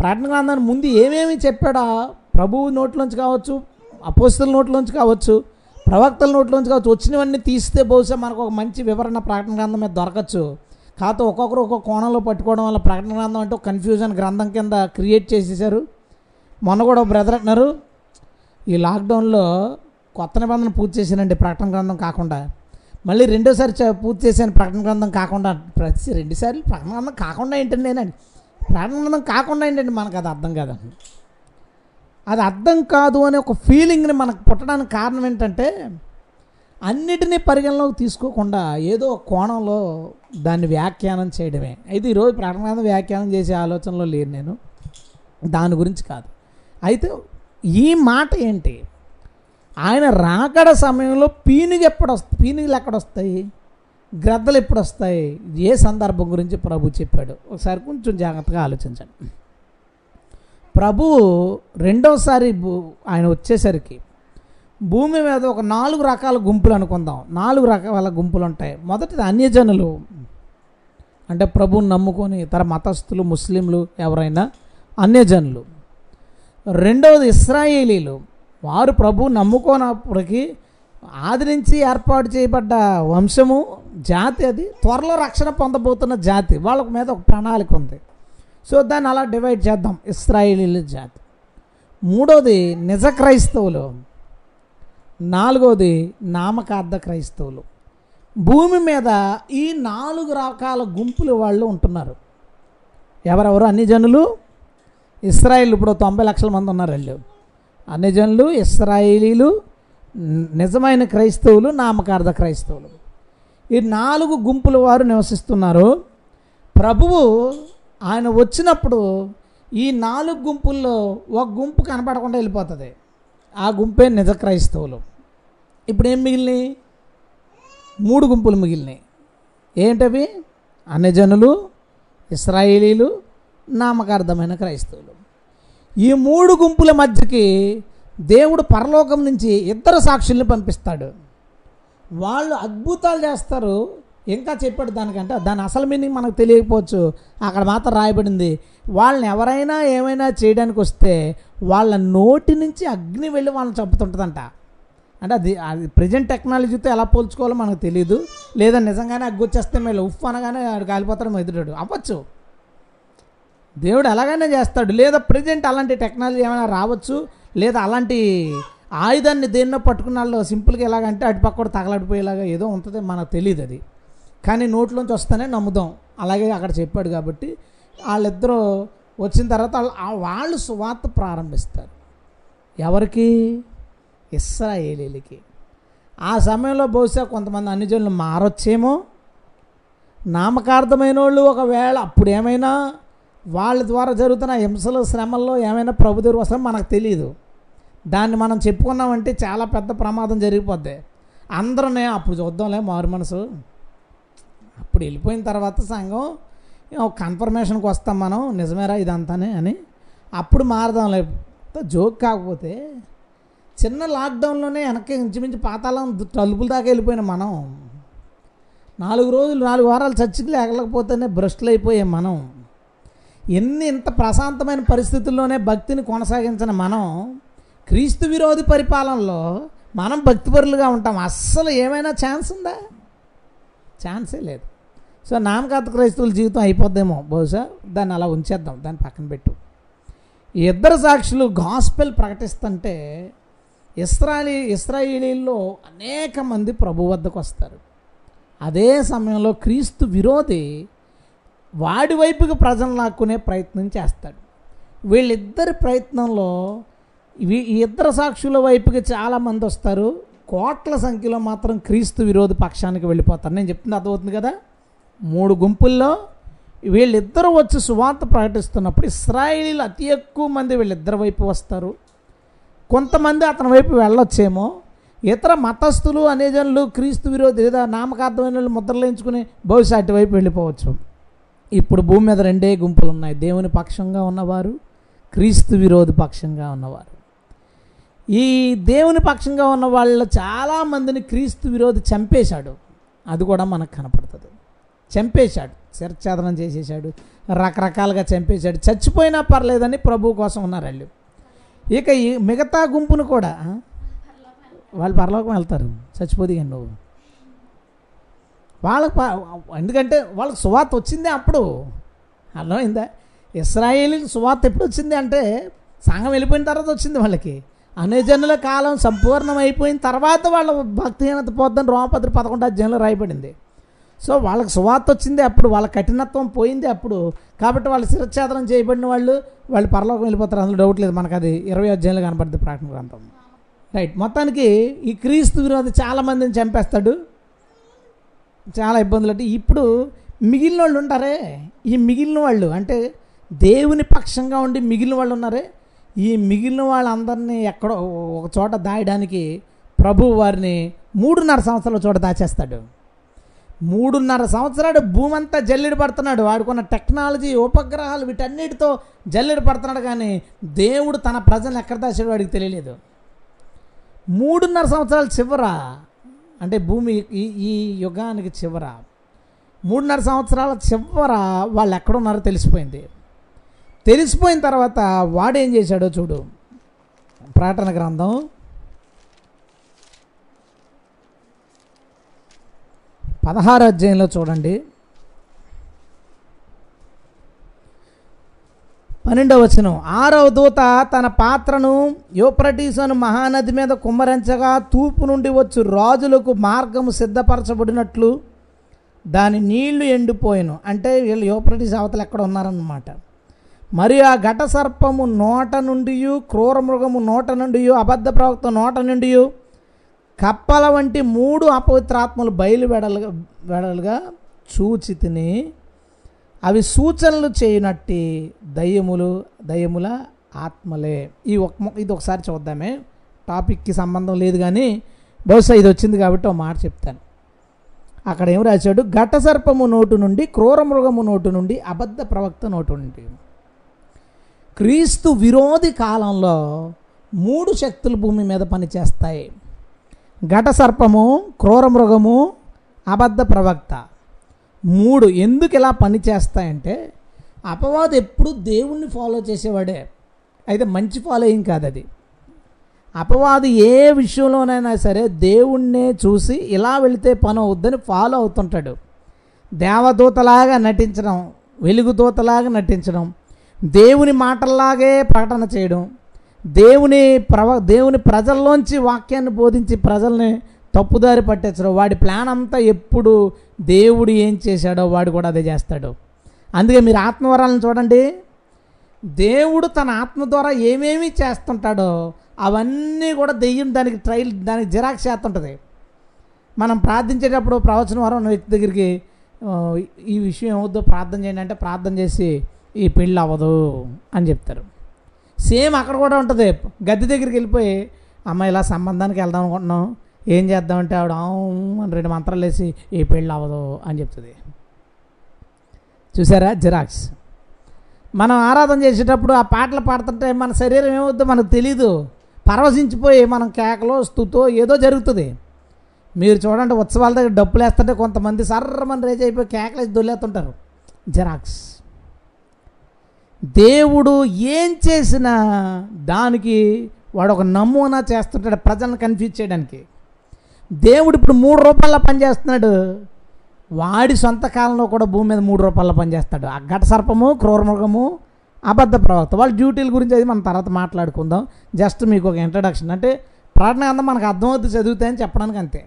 ప్రకటన గ్రంథాన్ని ముందు ఏమేమి చెప్పాడా? ప్రభువు నోట్లోంచి కావచ్చు అపోస్తుల నోట్లోంచి కావచ్చు ప్రవక్తల నోట్లోంచి కావచ్చు వచ్చినవన్నీ తీస్తే బహుశా మనకు ఒక మంచి వివరణ ప్రకటన గ్రంథం మీద దొరకచ్చు. కాకపోతే ఒక్కొక్కరు ఒక్కొక్క కోణంలో పట్టుకోవడం వల్ల ప్రకటన గ్రంథం అంటే ఒక కన్ఫ్యూజన్ గ్రంథం కింద క్రియేట్ చేసేసారు మొన్న కూడా బ్రదర్ అంటున్నారు ఈ లాక్డౌన్లో కొత్త నిబంధన పూర్తి చేశానండి ప్రకటన గ్రంథం కాకుండా. మళ్ళీ రెండోసారి చ- పూర్తి చేశాను ప్రకటన గ్రంథం కాకుండా ప్రతి రెండుసార్లు ప్రకటన గ్రంథం కాకుండా ఏంటండి నేనండి? ప్రకటన గ్రంథం కాకుండా ఏంటండి మనకు అది అర్థం కాదండి అది అర్థం కాదు అనే ఒక ఫీలింగ్ని మనకు పుట్టడానికి కారణం ఏంటంటే అన్నిటినీ పరిగణలోకి తీసుకోకుండా ఏదో కోణంలో దాన్ని వ్యాఖ్యానం చేయడమే. అయితే ఈరోజు ప్రకటన గ్రంథం వ్యాఖ్యానం చేసే ఆలోచనలో లేను నేను. దాని గురించి కాదు. అయితే ఈ మాట ఏంటి? ఆయన రాకడ సమయంలో పీనుగు ఎప్పుడు వస్తాయి పీనుగులు ఎక్కడ వస్తాయి? గ్రద్దలు ఎప్పుడు వస్తాయి? ఏ సందర్భం గురించి ప్రభు చెప్పాడు. ఒకసారి కొంచెం జాగ్రత్తగా ఆలోచించండి. ప్రభు రెండోసారి భూ- ఆయన వచ్చేసరికి భూమి మీద ఒక నాలుగు రకాల గుంపులు అనుకుందాం. నాలుగు రకాల గుంపులు ఉంటాయి. మొదటిది అన్యజనులు. అంటే ప్రభువుని నమ్ముకొని ఇతర మతస్థులు ముస్లింలు ఎవరైనా అన్యజనులు. రెండవది ఇస్రాయేలీలు. వారు ప్రభు నమ్ముకోనప్పటికీ ఆదరించి ఏర్పాటు చేయబడ్డ వంశము జాతి అది. త్వరలో రక్షణ పొందబోతున్న జాతి. వాళ్ళ మీద ఒక ప్రణాళిక ఉంది. సో దాన్ని అలా డివైడ్ చేద్దాం. ఇస్రాయేలీల జాతి. మూడోది నిజ క్రైస్తవులు. నాలుగోది నామకార్థ క్రైస్తవులు. భూమి మీద ఈ నాలుగు రకాల గుంపులు వాళ్ళు ఉంటున్నారు. ఎవరెవరు? అన్ని జనులు? ఇస్రాయిల్ ఇప్పుడు తొంభై లక్షల మంది ఉన్నారు వాళ్ళు అన్యజనులు ఇస్రాయేలీలు నిజమైన క్రైస్తవులు నామకార్థ క్రైస్తవులు. ఈ నాలుగు గుంపుల వారు నివసిస్తున్నారు. ప్రభువు ఆయన వచ్చినప్పుడు ఈ నాలుగు గుంపుల్లో ఒక గుంపు కనపడకుండా వెళ్ళిపోతుంది. ఆ గుంపే నిజ క్రైస్తవులు. ఇప్పుడు ఏం మిగిలినాయి? మూడు గుంపులు మిగిలినాయి. ఏంటవి? అన్యజనులు ఇస్రాయేలీలు నామకార్థమైన క్రైస్తవులు. ఈ మూడు గుంపుల మధ్యకి దేవుడు పరలోకం నుంచి ఇద్దరు సాక్షుల్ని పంపిస్తాడు. వాళ్ళు అద్భుతాలు చేస్తారు. ఇంకా చెప్పాడు దానికంటే దాని అసలు మీనింగ్ మనకు తెలియకపోవచ్చు. అక్కడ మాత్రం రాయబడింది వాళ్ళని ఎవరైనా ఏమైనా చేయడానికి వస్తే వాళ్ళ నోటి నుంచి అగ్ని వెళ్ళి వాళ్ళని చంపుతుంటుందంట. అంటే అది అది ప్రజెంట్ టెక్నాలజీతో ఎలా పోల్చుకోవాలో మనకు తెలియదు లేదా నిజంగానే అగ్గి వచ్చేస్తే మేము ఉఫ్ అనగానే ఆడు కాలిపోతాడు ఎదురాడు అవ్వచ్చు. దేవుడు ఎలాగైనా చేస్తాడు. లేదా ప్రజెంట్ అలాంటి టెక్నాలజీ ఏమైనా రావచ్చు లేదా అలాంటి ఆయుధాన్ని దేన్నో పట్టుకున్న వాళ్ళు సింపుల్గా ఎలాగంటే అటు పక్క కూడా తగలడిపోయేలాగా ఏదో ఉంటుంది మనకు తెలియదు అది. కానీ నోట్లోంచి వస్తేనే నమ్ముదాం. అలాగే అక్కడ చెప్పాడు కాబట్టి వాళ్ళిద్దరూ వచ్చిన తర్వాత వాళ్ళు వాళ్ళు సువార్త ప్రారంభిస్తారు. ఎవరికి? ఇస్రాయేలీలకి. ఆ సమయంలో బహుశా కొంతమంది అన్యజనులు మారొచ్చేమో. నామకార్థమైన వాళ్ళు ఒకవేళ అప్పుడు ఏమైనా వాళ్ళ ద్వారా జరుగుతున్న హింసలు శ్రమల్లో ఏమైనా ప్రభు దుర్వసం మనకు తెలియదు దాన్ని మనం చెప్పుకున్నామంటే చాలా పెద్ద ప్రమాదం జరిగిపోద్ది. అందరూనే అప్పుడు చూద్దాంలే మారు మనసు. అప్పుడు వెళ్ళిపోయిన తర్వాత సంఘం కన్ఫర్మేషన్కి వస్తాం మనం. నిజమేరా ఇదంతానే? అని అప్పుడు మారదాంలే. జోక్ కాకపోతే చిన్న లాక్డౌన్లోనే వెనక్కి ఇంచుమించు పాతాళం తలుపుల దాకా వెళ్ళిపోయిన మనం. నాలుగు రోజులు నాలుగు వారాలు చర్చికి లేకపోతేనే బ్రష్లు అయిపోయాం మనం. ఎన్ని ఇంత ప్రశాంతమైన పరిస్థితుల్లోనే భక్తిని కొనసాగించిన మనం క్రీస్తు విరోధి పరిపాలనలో మనం భక్తిపరులుగా ఉంటాం. అస్సలు ఏమైనా ఛాన్స్ ఉందా? ఛాన్సే లేదు. సో నామకాత క్రైస్తవుల జీవితం అయిపోద్దేమో. బహుశా దాన్ని అలా ఉంచేద్దాం. దాన్ని పక్కన పెట్టు. ఇద్దరు సాక్షులు గాస్పెల్ ప్రకటిస్తుంటే ఇస్రాయలీ ఇస్రాయేలీల్లో అనేక మంది ప్రభు వద్దకు వస్తారు. అదే సమయంలో క్రీస్తు విరోధి వాడి వైపుకి ప్రజలు లాక్కునే ప్రయత్నం చేస్తాడు. వీళ్ళిద్దరి ప్రయత్నంలో ఈ ఇద్దరు సాక్షుల వైపుకి చాలామంది వస్తారు. కోట్ల సంఖ్యలో మాత్రం క్రీస్తు విరోధి పక్షానికి వెళ్ళిపోతారు. నేను చెప్తుంది అర్థమవుతుంది కదా? మూడు గుంపుల్లో వీళ్ళిద్దరూ వచ్చి సువార్త ప్రకటిస్తున్నప్పుడు ఇస్రాయిలీలు అతి ఎక్కువ మంది వీళ్ళిద్దరి వైపు వస్తారు. కొంతమంది అతని వైపు వెళ్ళొచ్చేమో. ఇతర మతస్థులు అనేజనులు క్రీస్తు విరోధి లేదా నామకార్థమైన వాళ్ళు ముద్రలేంచుకుని బహుశా అటువైపు వెళ్ళిపోవచ్చు. ఇప్పుడు భూమి మీద రెండే గుంపులు ఉన్నాయి దేవుని పక్షంగా ఉన్నవారు క్రీస్తు విరోధి పక్షంగా ఉన్నవారు. ఈ దేవుని పక్షంగా ఉన్న వాళ్ళ చాలామందిని క్రీస్తు విరోధి చంపేశాడు. అది కూడా మనకు కనపడుతుంది. చంపేశాడు. శిరఛేదనం చేసేసాడు రకరకాలుగా చంపేశాడు. చచ్చిపోయినా పర్లేదని ప్రభువు కోసం ఉన్నారు వాళ్ళు. ఇక ఈ మిగతా గుంపును కూడా వాళ్ళు పరలోకం వెళ్తారు. చచ్చిపోదిగా నువ్వు? వాళ్ళకి ఎందుకంటే వాళ్ళకి సువార్త వచ్చిందే అప్పుడు. అర్థమైందా? ఇస్రాయేలీకి సువార్త ఎప్పుడు వచ్చింది అంటే సంఘం వెళ్ళిపోయిన తర్వాత వచ్చింది వాళ్ళకి. అనుజనుల కాలం సంపూర్ణం అయిపోయిన తర్వాత వాళ్ళ భక్తిహీనత పోద్దని రోమపత్రి పదకొండు అధ్యాయంలో రాయబడింది. సో వాళ్ళకి సువార్త వచ్చింది అప్పుడు వాళ్ళ కఠినత్వం పోయింది అప్పుడు. కాబట్టి వాళ్ళు శిరఛేదనం చేయబడిన వాళ్ళు వాళ్ళు పరలోకం వెళ్ళిపోతారు. అందులో డౌట్ లేదు. మనకు అది ఇరవై అధ్యాయంలో కనపడుతుంది ప్రార్థన గ్రంథం. రైట్ మొత్తానికి ఈ క్రీస్తు విరోధి చాలామందిని చంపేస్తాడు. చాలా ఇబ్బందులు అంటే ఇప్పుడు మిగిలిన వాళ్ళు ఉంటారే? ఈ మిగిలిన వాళ్ళు అంటే దేవుని పక్షంగా ఉండి మిగిలిన వాళ్ళు ఉన్నారే? ఈ మిగిలిన వాళ్ళందరినీ ఎక్కడో ఒక చోట దాయడానికి ప్రభు వారిని మూడున్నర సంవత్సరాల చోట దాచేస్తాడు. మూడున్నర సంవత్సరాలు భూమి అంతా జల్లెడు పడుతున్నాడు. వాడుకున్న టెక్నాలజీ ఉపగ్రహాలు వీటన్నిటితో జల్లెడు పడుతున్నాడు కానీ దేవుడు తన ప్రజలను ఎక్కడ దాచాడు వాడికి తెలియలేదు. మూడున్నర సంవత్సరాల చివర అంటే భూమి ఈ ఈ యుగానికి చివర. మూడున్నర సంవత్సరాల చివర వాళ్ళు ఎక్కడున్నారో తెలిసిపోయింది. తెలిసిపోయిన తర్వాత వాడేం చేశాడో చూడు. ప్రకటన గ్రంథం. పదహారు అధ్యాయంలో చూడండి. పన్నెండవ వచనం. ఆరవ దూత తన పాత్రను యోప్రటీసను మహానది మీద కుమ్మరించగా తూపు నుండి వచ్చు రాజులకు మార్గము సిద్ధపరచబడినట్లు దాని నీళ్ళు ఎండిపోయాను. అంటే వీళ్ళు యోప్రటీస్ అవతలు ఎక్కడ ఉన్నారన్నమాట. మరి ఆ ఘట సర్పము నోట నుండి క్రూర మృగము నోట నుండి అబద్ధ ప్రవక్త నోట నుండి కప్పల వంటి మూడు అపవిత్రాత్మలు బయలు వెడలుగా వెడలుగా చూచి తిని అవి సూచనలు చేయనట్టి దయ్యములు దయ్యముల ఆత్మలే. ఈ ఒక ఇది ఒకసారి చూద్దామే. టాపిక్కి సంబంధం లేదు కానీ బహుశా ఇది వచ్చింది కాబట్టి ఒక మాట చెప్తాను. అక్కడ ఏం రాశాడు? ఘట సర్పము నోటు నుండి క్రూర మృగము నోటు నుండి అబద్ధ ప్రవక్త నోటు నుండి. క్రీస్తు విరోధి కాలంలో మూడు శక్తులు భూమి మీద పనిచేస్తాయి. ఘట సర్పము క్రూర మృగము అబద్ధ ప్రవక్త. మూడు ఎందుకు ఇలా పనిచేస్తాయంటే అపవాదు ఎప్పుడు దేవుణ్ణి ఫాలో చేసేవాడే. అయితే మంచి ఫాలోయింగ్ కాదు అది. అపవాది ఏ విషయంలోనైనా సరే దేవుణ్ణే చూసి ఇలా వెళితే పని అవుద్దని ఫాలో అవుతుంటాడు. దేవదూతలాగా నటించడం వెలుగుదూతలాగా నటించడం దేవుని మాటల్లాగే ప్రకటన చేయడం దేవుని ప్రవ దేవుని ప్రజల్లోంచి వాక్యాన్ని బోధించి ప్రజల్ని తప్పుదారి పట్టించడం వాడి ప్లాన్ అంతా ఎప్పుడు దేవుడు ఏం చేశాడో వాడు కూడా అదే చేస్తాడు. అందుకే మీరు ఆత్మవరాలను చూడండి. దేవుడు తన ఆత్మ ద్వారా ఏమేమి చేస్తుంటాడో అవన్నీ కూడా దెయ్యం దానికి ట్రైల్ దానికి జిరాక్స్ చేస్తుంటుంది. మనం ప్రార్థించేటప్పుడు ప్రవచన వరం వ్యక్తి దగ్గరికి ఈ విషయం ఏమవుద్దో ప్రార్థన చేయండి అంటే ప్రార్థన చేసి ఈ పెళ్ళి అవ్వదు అని చెప్తారు. సేమ్ అక్కడ కూడా ఉంటుంది. గద్దె దగ్గరికి వెళ్ళిపోయి అమ్మ ఇలా సంబంధానికి వెళ్దాం అనుకుంటున్నాం. ఏం చేద్దామంటే ఆవిడ అని రెండు మంత్రాలు వేసి ఈ పెళ్ళి అవ్వదు అని చెప్తుంది. చూసారా? జిరాక్స్. మనం ఆరాధన చేసేటప్పుడు ఆ పాటలు పాడుతుంటే మన శరీరం ఏమవుద్దో మనకు తెలీదు. పరవశించిపోయి మనం కేకలో స్థుతో ఏదో జరుగుతుంది. మీరు చూడండి ఉత్సవాల దగ్గర డబ్బులు వేస్తుంటే కొంతమంది సర్రమని రేజ్ అయిపోయి కేకలేసి దొల్లేస్తుంటారు. జెరాక్స్. దేవుడు ఏం చేసినా దానికి వాడు ఒక నమూనా చేస్తుంటాడు ప్రజలను కన్ఫ్యూజ్ చేయడానికి. దేవుడు ఇప్పుడు మూడు రూపాయల పనిచేస్తున్నాడు వాడి సొంత కాలంలో కూడా భూమి మీద మూడు రూపాయల పనిచేస్తాడు ఆ ఘట సర్పము క్రూరమృగము అబద్ధ ప్రవక్త. వాళ్ళ డ్యూటీల గురించి అది మనం తర్వాత మాట్లాడుకుందాం. జస్ట్ మీకు ఒక ఇంట్రడక్షన్ అంటే ప్రార్థన అంతా మనకు అర్థమవుతుంది చదివితే అని చెప్పడానికి అంతే.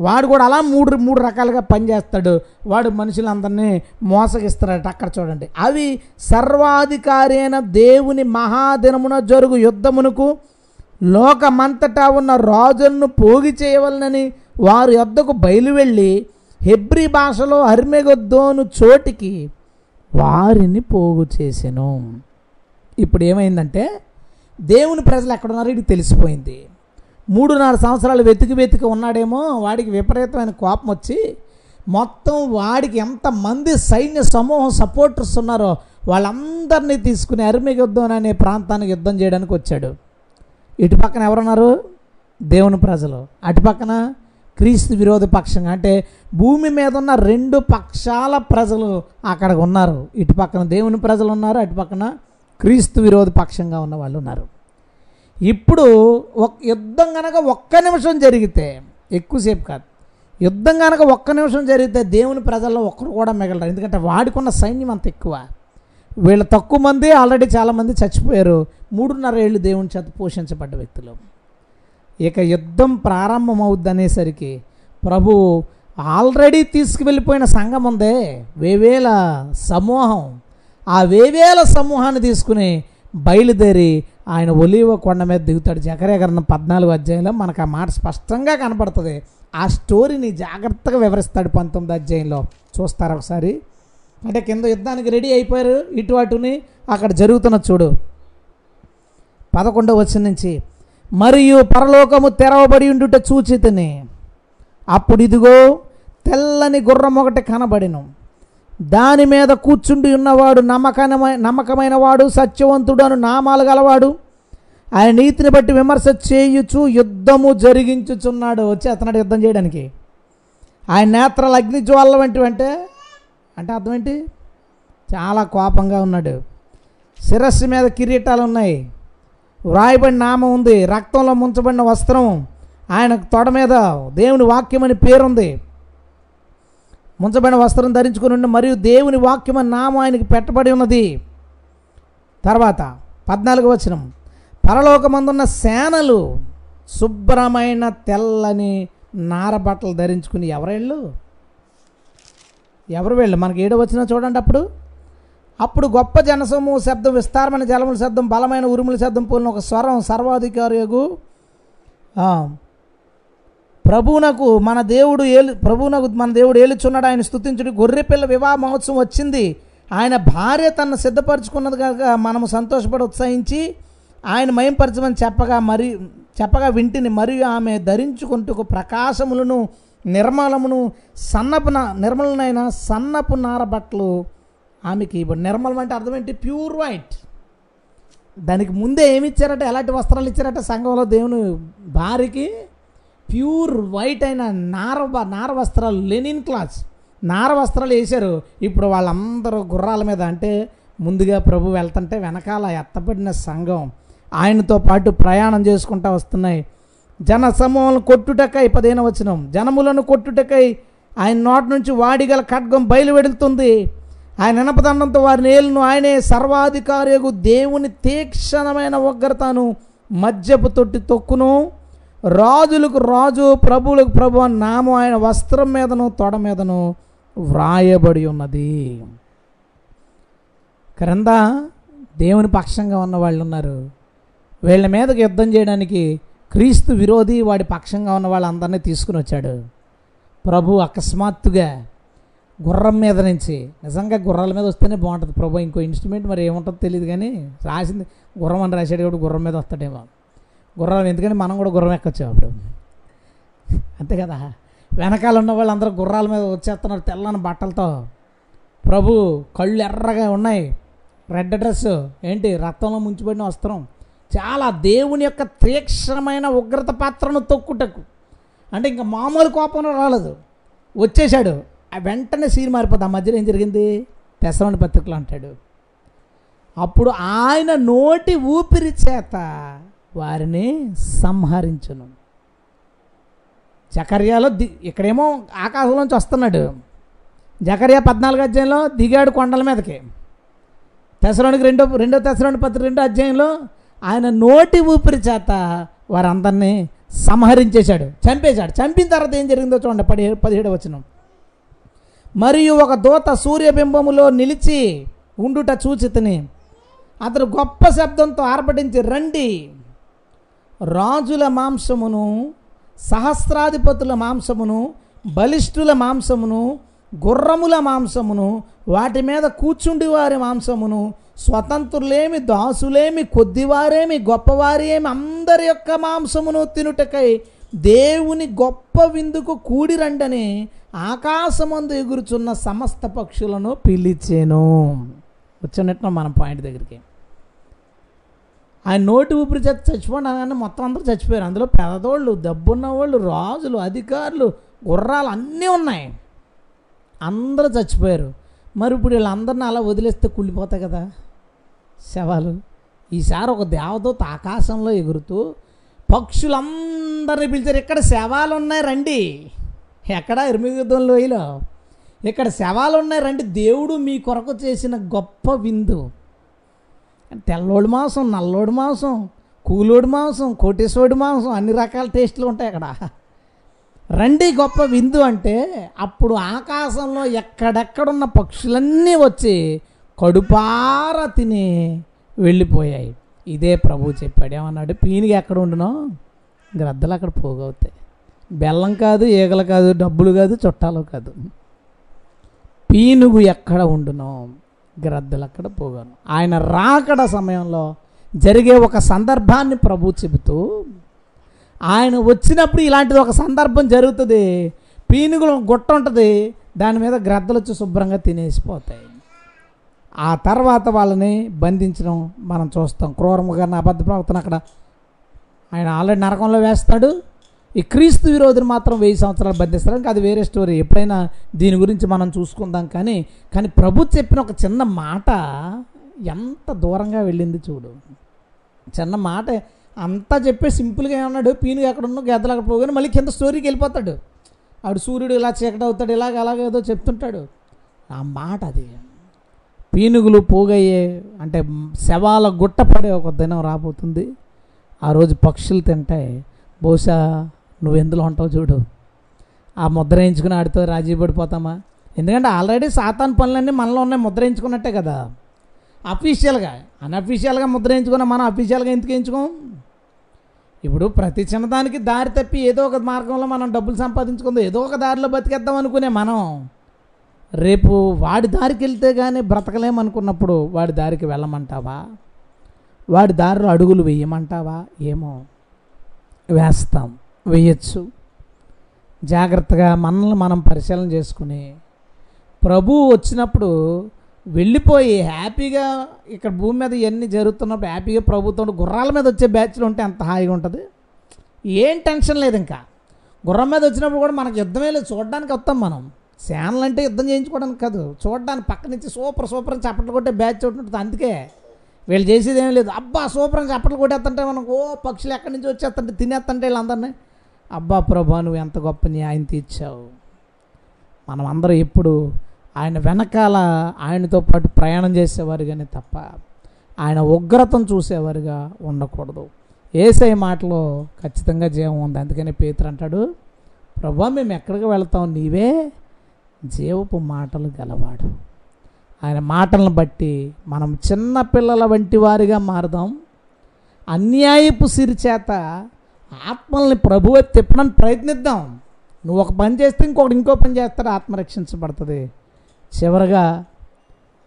వాడు కూడా అలా మూడు మూడు రకాలుగా పనిచేస్తాడు వాడు మనుషులందరినీ మోసగిస్తాడట అక్కడ చూడండి. అవి సర్వాధికారి అయిన దేవుని మహాదినమున జరుగు యుద్ధమునకు లోకమంతటా ఉన్న రాజులను పోగి చేయవలనని వారి యొద్దకు బయలు వెళ్ళి హెబ్రి భాషలో అర్మెగొద్దోను చోటికి వారిని పోగు చేసెను. ఇప్పుడు ఏమైందంటే దేవుని ప్రజలు ఎక్కడున్నారో ఇది తెలిసిపోయింది. మూడున్నర సంవత్సరాలు వెతికి వెతికి ఉన్నాడేమో వాడికి విపరీతమైన కోపం వచ్చి మొత్తం వాడికి ఎంతమంది సైన్య సమూహం సపోర్టర్స్ ఉన్నారో వాళ్ళందరినీ తీసుకుని అరిమెగొద్దోన్ అనే ప్రాంతానికి యుద్ధం చేయడానికి వచ్చాడు. ఇటు పక్కన ఎవరున్నారు? దేవుని ప్రజలు. అటు పక్కన క్రీస్తు విరోధ పక్షంగా. అంటే భూమి మీద ఉన్న రెండు పక్షాల ప్రజలు అక్కడ ఉన్నారు. ఇటు పక్కన దేవుని ప్రజలు ఉన్నారు అటు పక్కన క్రీస్తు విరోధ పక్షంగా ఉన్న వాళ్ళు ఉన్నారు. ఇప్పుడు ఒక యుద్ధం కనుక ఒక్క నిమిషం జరిగితే ఎక్కువసేపు కాదు. యుద్ధం కనుక ఒక్క నిమిషం జరిగితే దేవుని ప్రజల్లో ఒక్కరు కూడా మిగలరు. ఎందుకంటే వాడికున్న సైన్యం అంత ఎక్కువ. వీళ్ళ తక్కువ మంది ఆల్రెడీ చాలామంది చచ్చిపోయారు. మూడున్నర ఏళ్ళు దేవుని చేత పోషించబడ్డ వ్యక్తులు. ఇక యుద్ధం ప్రారంభమవుద్ది అనేసరికి ప్రభు ఆల్రెడీ తీసుకువెళ్ళిపోయిన సంఘం ఉందే. వేవేల సమూహం. ఆ వేవేల సమూహాన్ని తీసుకుని బయలుదేరి ఆయన ఒలివ కొండ మీద దిగుతాడు. జకరేకరణ పద్నాలుగు అధ్యాయంలో మనకు ఆ మాట స్పష్టంగా కనపడుతుంది. ఆ స్టోరీని జాగ్రత్తగా వివరిస్తాడు పంతొమ్మిది అధ్యాయంలో. చూస్తారు ఒకసారి? అంటే కింద యుద్ధానికి రెడీ అయిపోయారు. ఇటు అటుని అక్కడ జరుగుతున్న చూడు. పదకొండవ వచ్చిన నుంచి మరియు పరలోకము తెరవబడి ఉండుట చూచితిని. అప్పుడు ఇదిగో తెల్లని గుర్రం ఒకటి కనబడిను. దాని మీద కూర్చుండి ఉన్నవాడు నమ్మకమైన నమ్మకమైన వాడు సత్యవంతుడు అను నామాలు గలవాడు. ఆయన నీతిని బట్టి విమర్శ చేయుచు యుద్ధము జరిగించుచున్నాడు. వచ్చి అతనాడు యుద్ధం చేయడానికి. ఆయన నేత్రాలు అగ్ని జ్వాల వంటివి అంటే అర్థం ఏంటి? చాలా కోపంగా ఉన్నాడు. శిరస్సు మీద కిరీటాలు ఉన్నాయి. వ్రాయబడిన నామం ఉంది. రక్తంలో ముంచబడిన వస్త్రం. ఆయన తొడ మీద దేవుని వాక్యం అని పేరుంది ముంచబడిన వస్త్రం ధరించుకుని ఉండి మరియు దేవుని వాక్యం అని నామం ఆయనకి పెట్టబడి ఉన్నది. తర్వాత పద్నాలుగు వచనం. పరలోకమందున్న సేనలు శుభ్రమైన తెల్లని నారబట్టలు ధరించుకుని ఎవరేళ్ళు? ఎవరు వెళ్ళు? మనకి ఏడో వచ్చినా చూడండి అప్పుడు. అప్పుడు గొప్ప జనసమూహ శబ్దం విస్తారమైన జలముల శబ్దం బలమైన ఉరుముల శబ్దం పోలిన ఒక స్వరం సర్వాధికారియగు ప్రభువునకు మన దేవుడు ఏలు ప్రభువునకు మన దేవుడు ఏలుచున్నాడు. ఆయన స్థుతించుడు గొర్రెపిల్ల వివాహ మహోత్సవం వచ్చింది. ఆయన భార్య తనను సిద్ధపరచుకున్నది కనుక మనము సంతోషపడి ఉత్సహించి ఆయన మయంపరచమని చెప్పగా మరి చెప్పగా వింటిని మరియు ఆమె ధరించుకుంటూ ప్రకాశములను నిర్మలమును సన్నపు నా నిర్మలనైన సన్నపు నార బట్టలు ఆమెకి ఇవ్వండి. నిర్మలం అంటే అర్థం ఏంటి? Pure white. దానికి ముందే ఏమి ఇచ్చారట? ఎలాంటి వస్త్రాలు ఇచ్చారట సంఘంలో దేవుని భార్యకి? ప్యూర్ వైట్ అయిన నార బ- నార వస్త్రాలు లెనిన్ క్లాత్ నార వస్త్రాలు వేశారు. ఇప్పుడు వాళ్ళందరూ గుర్రాల మీద అంటే ముందుగా ప్రభు వెళ్తుంటే వెనకాల ఎత్తబడిన సంఘం. ఆయనతో పాటు ప్రయాణం చేసుకుంటా వస్తున్నాయి. జన సమూహం కొట్టుటకై పదిహేను వచనం. జనములను కొట్టుటకై ఆయన నోటి నుంచి వాడిగల ఖడ్గం బయలువెడుతుంది. ఆయన ఇనపదండంతో వారిని ఏలును. ఆయనే సర్వాధికారియకు దేవుని తీక్షణమైన ఉగ్రతను మద్యపు తొట్టి తొక్కును. రాజులకు రాజు ప్రభువులకు ప్రభు అని నామం ఆయన వస్త్రం మీదను తొడ మీదను వ్రాయబడి ఉన్నది. క్రింద దేవుని పక్షంగా ఉన్న వాళ్ళు ఉన్నారు. వీళ్ళ మీదకి యుద్ధం చేయడానికి క్రీస్తు విరోధి వాడి పక్షంగా ఉన్న వాళ్ళందరినీ తీసుకుని వచ్చాడు. ప్రభు అకస్మాత్తుగా గుర్రం మీద నుంచి నిజంగా గుర్రాల మీద వస్తేనే బాగుంటుంది ప్రభు. ఇంకో ఇన్స్ట్రుమెంట్ మరి ఏముంటుందో తెలియదు కానీ రాసింది గుర్రం అని రాశాడు కాబట్టి గుర్రం మీద వస్తాడేమో. గుర్రాలు ఎందుకంటే మనం కూడా గుర్రం ఎక్కొచ్చు అప్పుడు అంతే కదా? వెనకాల ఉన్న వాళ్ళందరూ గుర్రాల మీద వచ్చేస్తున్నారు తెల్లని బట్టలతో. ప్రభు కళ్ళు ఎర్రగా ఉన్నాయి. రెడ్ డ్రెస్ ఏంటి రక్తంలో ముంచిబడిన వస్త్రం. చాలా దేవుని యొక్క తీక్షణమైన ఉగ్రత పాత్రను తొక్కుటకు. అంటే ఇంకా మామూలు కోపంలో రాలేదు. వచ్చేసాడు ఆ వెంటనే సీన్ మారిపోతుంది ఆ మధ్యలో ఏం జరిగింది? తెసరని పత్రికలు అంటాడు. అప్పుడు ఆయన నోటి ఊపిరి చేత వారిని సంహరించును. జకర్యాలో ది ఇక్కడేమో ఆకాశంలోంచి వస్తున్నాడు. జకర్యా పద్నాలుగు అధ్యాయంలో దిగాడు కొండల మీదకి. తెసరానికి రెండో రెండో తెసరాని పత్రిక రెండో అధ్యాయంలో ఆయన నోటి ఊపిరి చేత వారందరినీ సంహరించేశాడు చంపేశాడు. చంపిన తర్వాత ఏం జరిగిందో చూడండి పదిహేడు పదిహేడు వచనం. మరియు ఒక దూత సూర్యబింబములో నిలిచి ఉండుట చూచితని అతడు గొప్ప శబ్దంతో ఆర్భటించి రండి. రాజుల మాంసమును సహస్రాధిపతుల మాంసమును బలిష్ఠుల మాంసమును గుర్రముల మాంసమును వాటి మీద కూర్చుండి వారి మాంసమును స్వతంత్రులేమి దాసులేమి కొద్దివారేమి గొప్పవారేమి అందరి యొక్క మాంసమును తినుటకై దేవుని గొప్ప విందుకు కూడిరండని ఆకాశమందు ఎగురుచున్న సమస్త పక్షులను పిలిచేను. వచ్చినట్టు మన పాయింట్ దగ్గరికి. ఆయన నోటి ఊపిరి చేత చచ్చిపోయినా మొత్తం అందరూ చచ్చిపోయారు. అందులో పెదదోళ్ళు దబ్బున్న వాళ్ళు రాజులు అధికారులు గుర్రాలు అన్నీ ఉన్నాయి. అందరూ చచ్చిపోయారు. మరి ఇప్పుడు వీళ్ళందరిని అలా వదిలేస్తే కుళ్ళిపోతాయి కదా? శవాలు. ఈసారి ఒక దేవదూత ఆకాశంలో ఎగురుతూ పక్షులందరినీ పిలిచారు ఇక్కడ శవాలు ఉన్నాయి రండి. ఎక్కడ ఇరుమిగుద్దం లోయలో ఇక్కడ శవాలు ఉన్నాయి రండి దేవుడు మీ కొరకు చేసిన గొప్ప విందు. తెల్లోడి మాంసం నల్లోడి మాంసం కూలోడి మాంసం కోటేశ్వరుడి మాంసం అన్ని రకాల టేస్ట్లు ఉంటాయి అక్కడ. రండి గొప్ప విందు అంటే అప్పుడు ఆకాశంలో ఎక్కడెక్కడున్న పక్షులన్నీ వచ్చి కడుపార తిని వెళ్ళిపోయాయి. ఇదే ప్రభు చెప్పాడు. ఏమన్నాడు? పీనిగా ఎక్కడ ఉండునో? గ్రద్దలు అక్కడ పోగవుతాయి. బెల్లం కాదు ఈగలు కాదు డబ్బులు కాదు చుట్టాలు కాదు. పీనుగు ఎక్కడ ఉండునో? గ్రద్దలు అక్కడ పోగాను. ఆయన రాకడ సమయంలో జరిగే ఒక సందర్భాన్ని ప్రభు చెబుతూ ఆయన వచ్చినప్పుడు ఇలాంటిది ఒక సందర్భం జరుగుతుంది. పీనుగులు గుట్ట ఉంటుంది. దాని మీద గ్రద్దలు వచ్చి శుభ్రంగా తినేసిపోతాయి. ఆ తర్వాత వాళ్ళని బంధించడం మనం చూస్తాం. క్రూరముగా అబద్ధ ప్రవర్తన అక్కడ ఆయన ఆల్రెడీ నరకంలో వేస్తాడు. ఈ క్రీస్తు విరోధిని మాత్రం వెయ్యి సంవత్సరాలు బంధిస్తారు. ఇంకా అది వేరే స్టోరీ. ఎప్పుడైనా దీని గురించి మనం చూసుకుందాం కానీ కానీ ప్రభు చెప్పిన ఒక చిన్న మాట ఎంత దూరంగా వెళ్ళింది చూడు. చిన్న మాట అంతా చెప్పే సింపుల్గా ఏమన్నాడు? పీనుగా ఎక్కడ ఉన్నా గెద్దలు అక్కడ పోగానే మళ్ళీ కింద స్టోరీకి వెళ్ళిపోతాడు. ఆవిడ సూర్యుడు ఇలా చీకటి అవుతాడు ఇలాగ అలాగేదో చెప్తుంటాడు. ఆ మాట అది. పీనుగులు పోగయ్యే అంటే శవాల గుట్ట పడే ఒక దినం రాబోతుంది. ఆ రోజు పక్షులు తింటాయి బహుశా నువ్వు ఎందులో ఉంటావు చూడు. ఆ ముద్ర వేయించుకుని ఆడితో రాజీ పడిపోతామా? ఎందుకంటే ఆల్రెడీ సాతాన్ పనులన్నీ మనలో ఉన్నాయి ముద్రయించుకున్నట్టే కదా. అఫీషియల్గా అన్అఫీషియల్గా ముద్ర మనం అఫీషియల్గా ఎందుకు వేయించుకోం? ఇప్పుడు ప్రతి చిన్నదానికి దారి తప్పి ఏదో ఒక మార్గంలో మనం డబ్బులు సంపాదించుకుందాం ఏదో ఒక దారిలో బతికేద్దాం అనుకునే మనం. రేపు వాడి దారికి వెళ్తే కానీ బ్రతకలేమనుకున్నప్పుడు వాడి దారికి వెళ్ళమంటావా? వాడి దారిలో అడుగులు వేయమంటావా? ఏమో. వేస్తాం. వేయచ్చు. జాగ్రత్తగా మనల్ని మనం పరిశీలన చేసుకుని ప్రభువు వచ్చినప్పుడు వెళ్ళిపోయి హ్యాపీగా ఇక్కడ భూమి మీద ఇవన్నీ జరుగుతున్నప్పుడు హ్యాపీగా ప్రభుత్వం గుర్రాల మీద వచ్చే బ్యాచ్లు ఉంటే అంత హాయిగా ఉంటుంది? ఏం టెన్షన్ లేదు ఇంకా గుర్రం మీద వచ్చినప్పుడు కూడా మనకు యుద్ధమే లేదు. చూడడానికి వస్తాం మనం. శానలు అంటే యుద్ధం చేయించుకోవడానికి కాదు. చూడడానికి పక్క నుంచి సూపర్ సూపర్ అని చప్పట్లు కొట్టే బ్యాచ్ ఒకటి ఉంటుంది. అందుకే వీళ్ళు చేసేది ఏం లేదు. అబ్బా సూపర్ అని చప్పట్లు కొట్టేస్తుంటే మనం ఓ పక్షులు ఎక్కడి నుంచి వచ్చేస్తుంటే తినేస్తుంటే వీళ్ళందరినీ అబ్బా ప్రభా నువ్వు ఎంత గొప్ప న్యాయం తీర్చావు. మనం అందరం ఎప్పుడు ఆయన వెనకాల ఆయనతో పాటు ప్రయాణం చేసేవారుగానే తప్ప ఆయన ఉగ్రతను చూసేవారుగా ఉండకూడదు. ఏసై మాటలో ఖచ్చితంగా జీవం ఉంది. అందుకని పేతురు అంటాడు ప్రభా మేము ఎక్కడికి వెళ్తాం? నీవే జీవపు మాటలు గలవాడు. ఆయన మాటలను బట్టి మనం చిన్న పిల్లల వంటి వారిగా మారుదాం. అన్యాయపు సిరిచేత ఆత్మల్ని ప్రభువే తిప్పడానికి ప్రయత్నిద్దాం. నువ్వు ఒక పని చేస్తే ఇంకొకటి ఇంకో పని చేస్తాడు ఆత్మ రక్షించబడుతుంది. చివరగా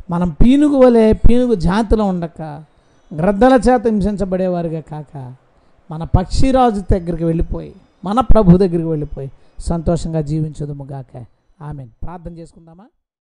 మనం పీనుగు వలె పీనుగు జాతిలో ఉండక గ్రద్దల చేత హింసించబడేవారుగా కాక మన పక్షిరాజు దగ్గరికి వెళ్ళిపోయి మన ప్రభు దగ్గరికి వెళ్ళిపోయి సంతోషంగా జీవించదుము ఆమెన్. ప్రార్థన చేసుకుందామా?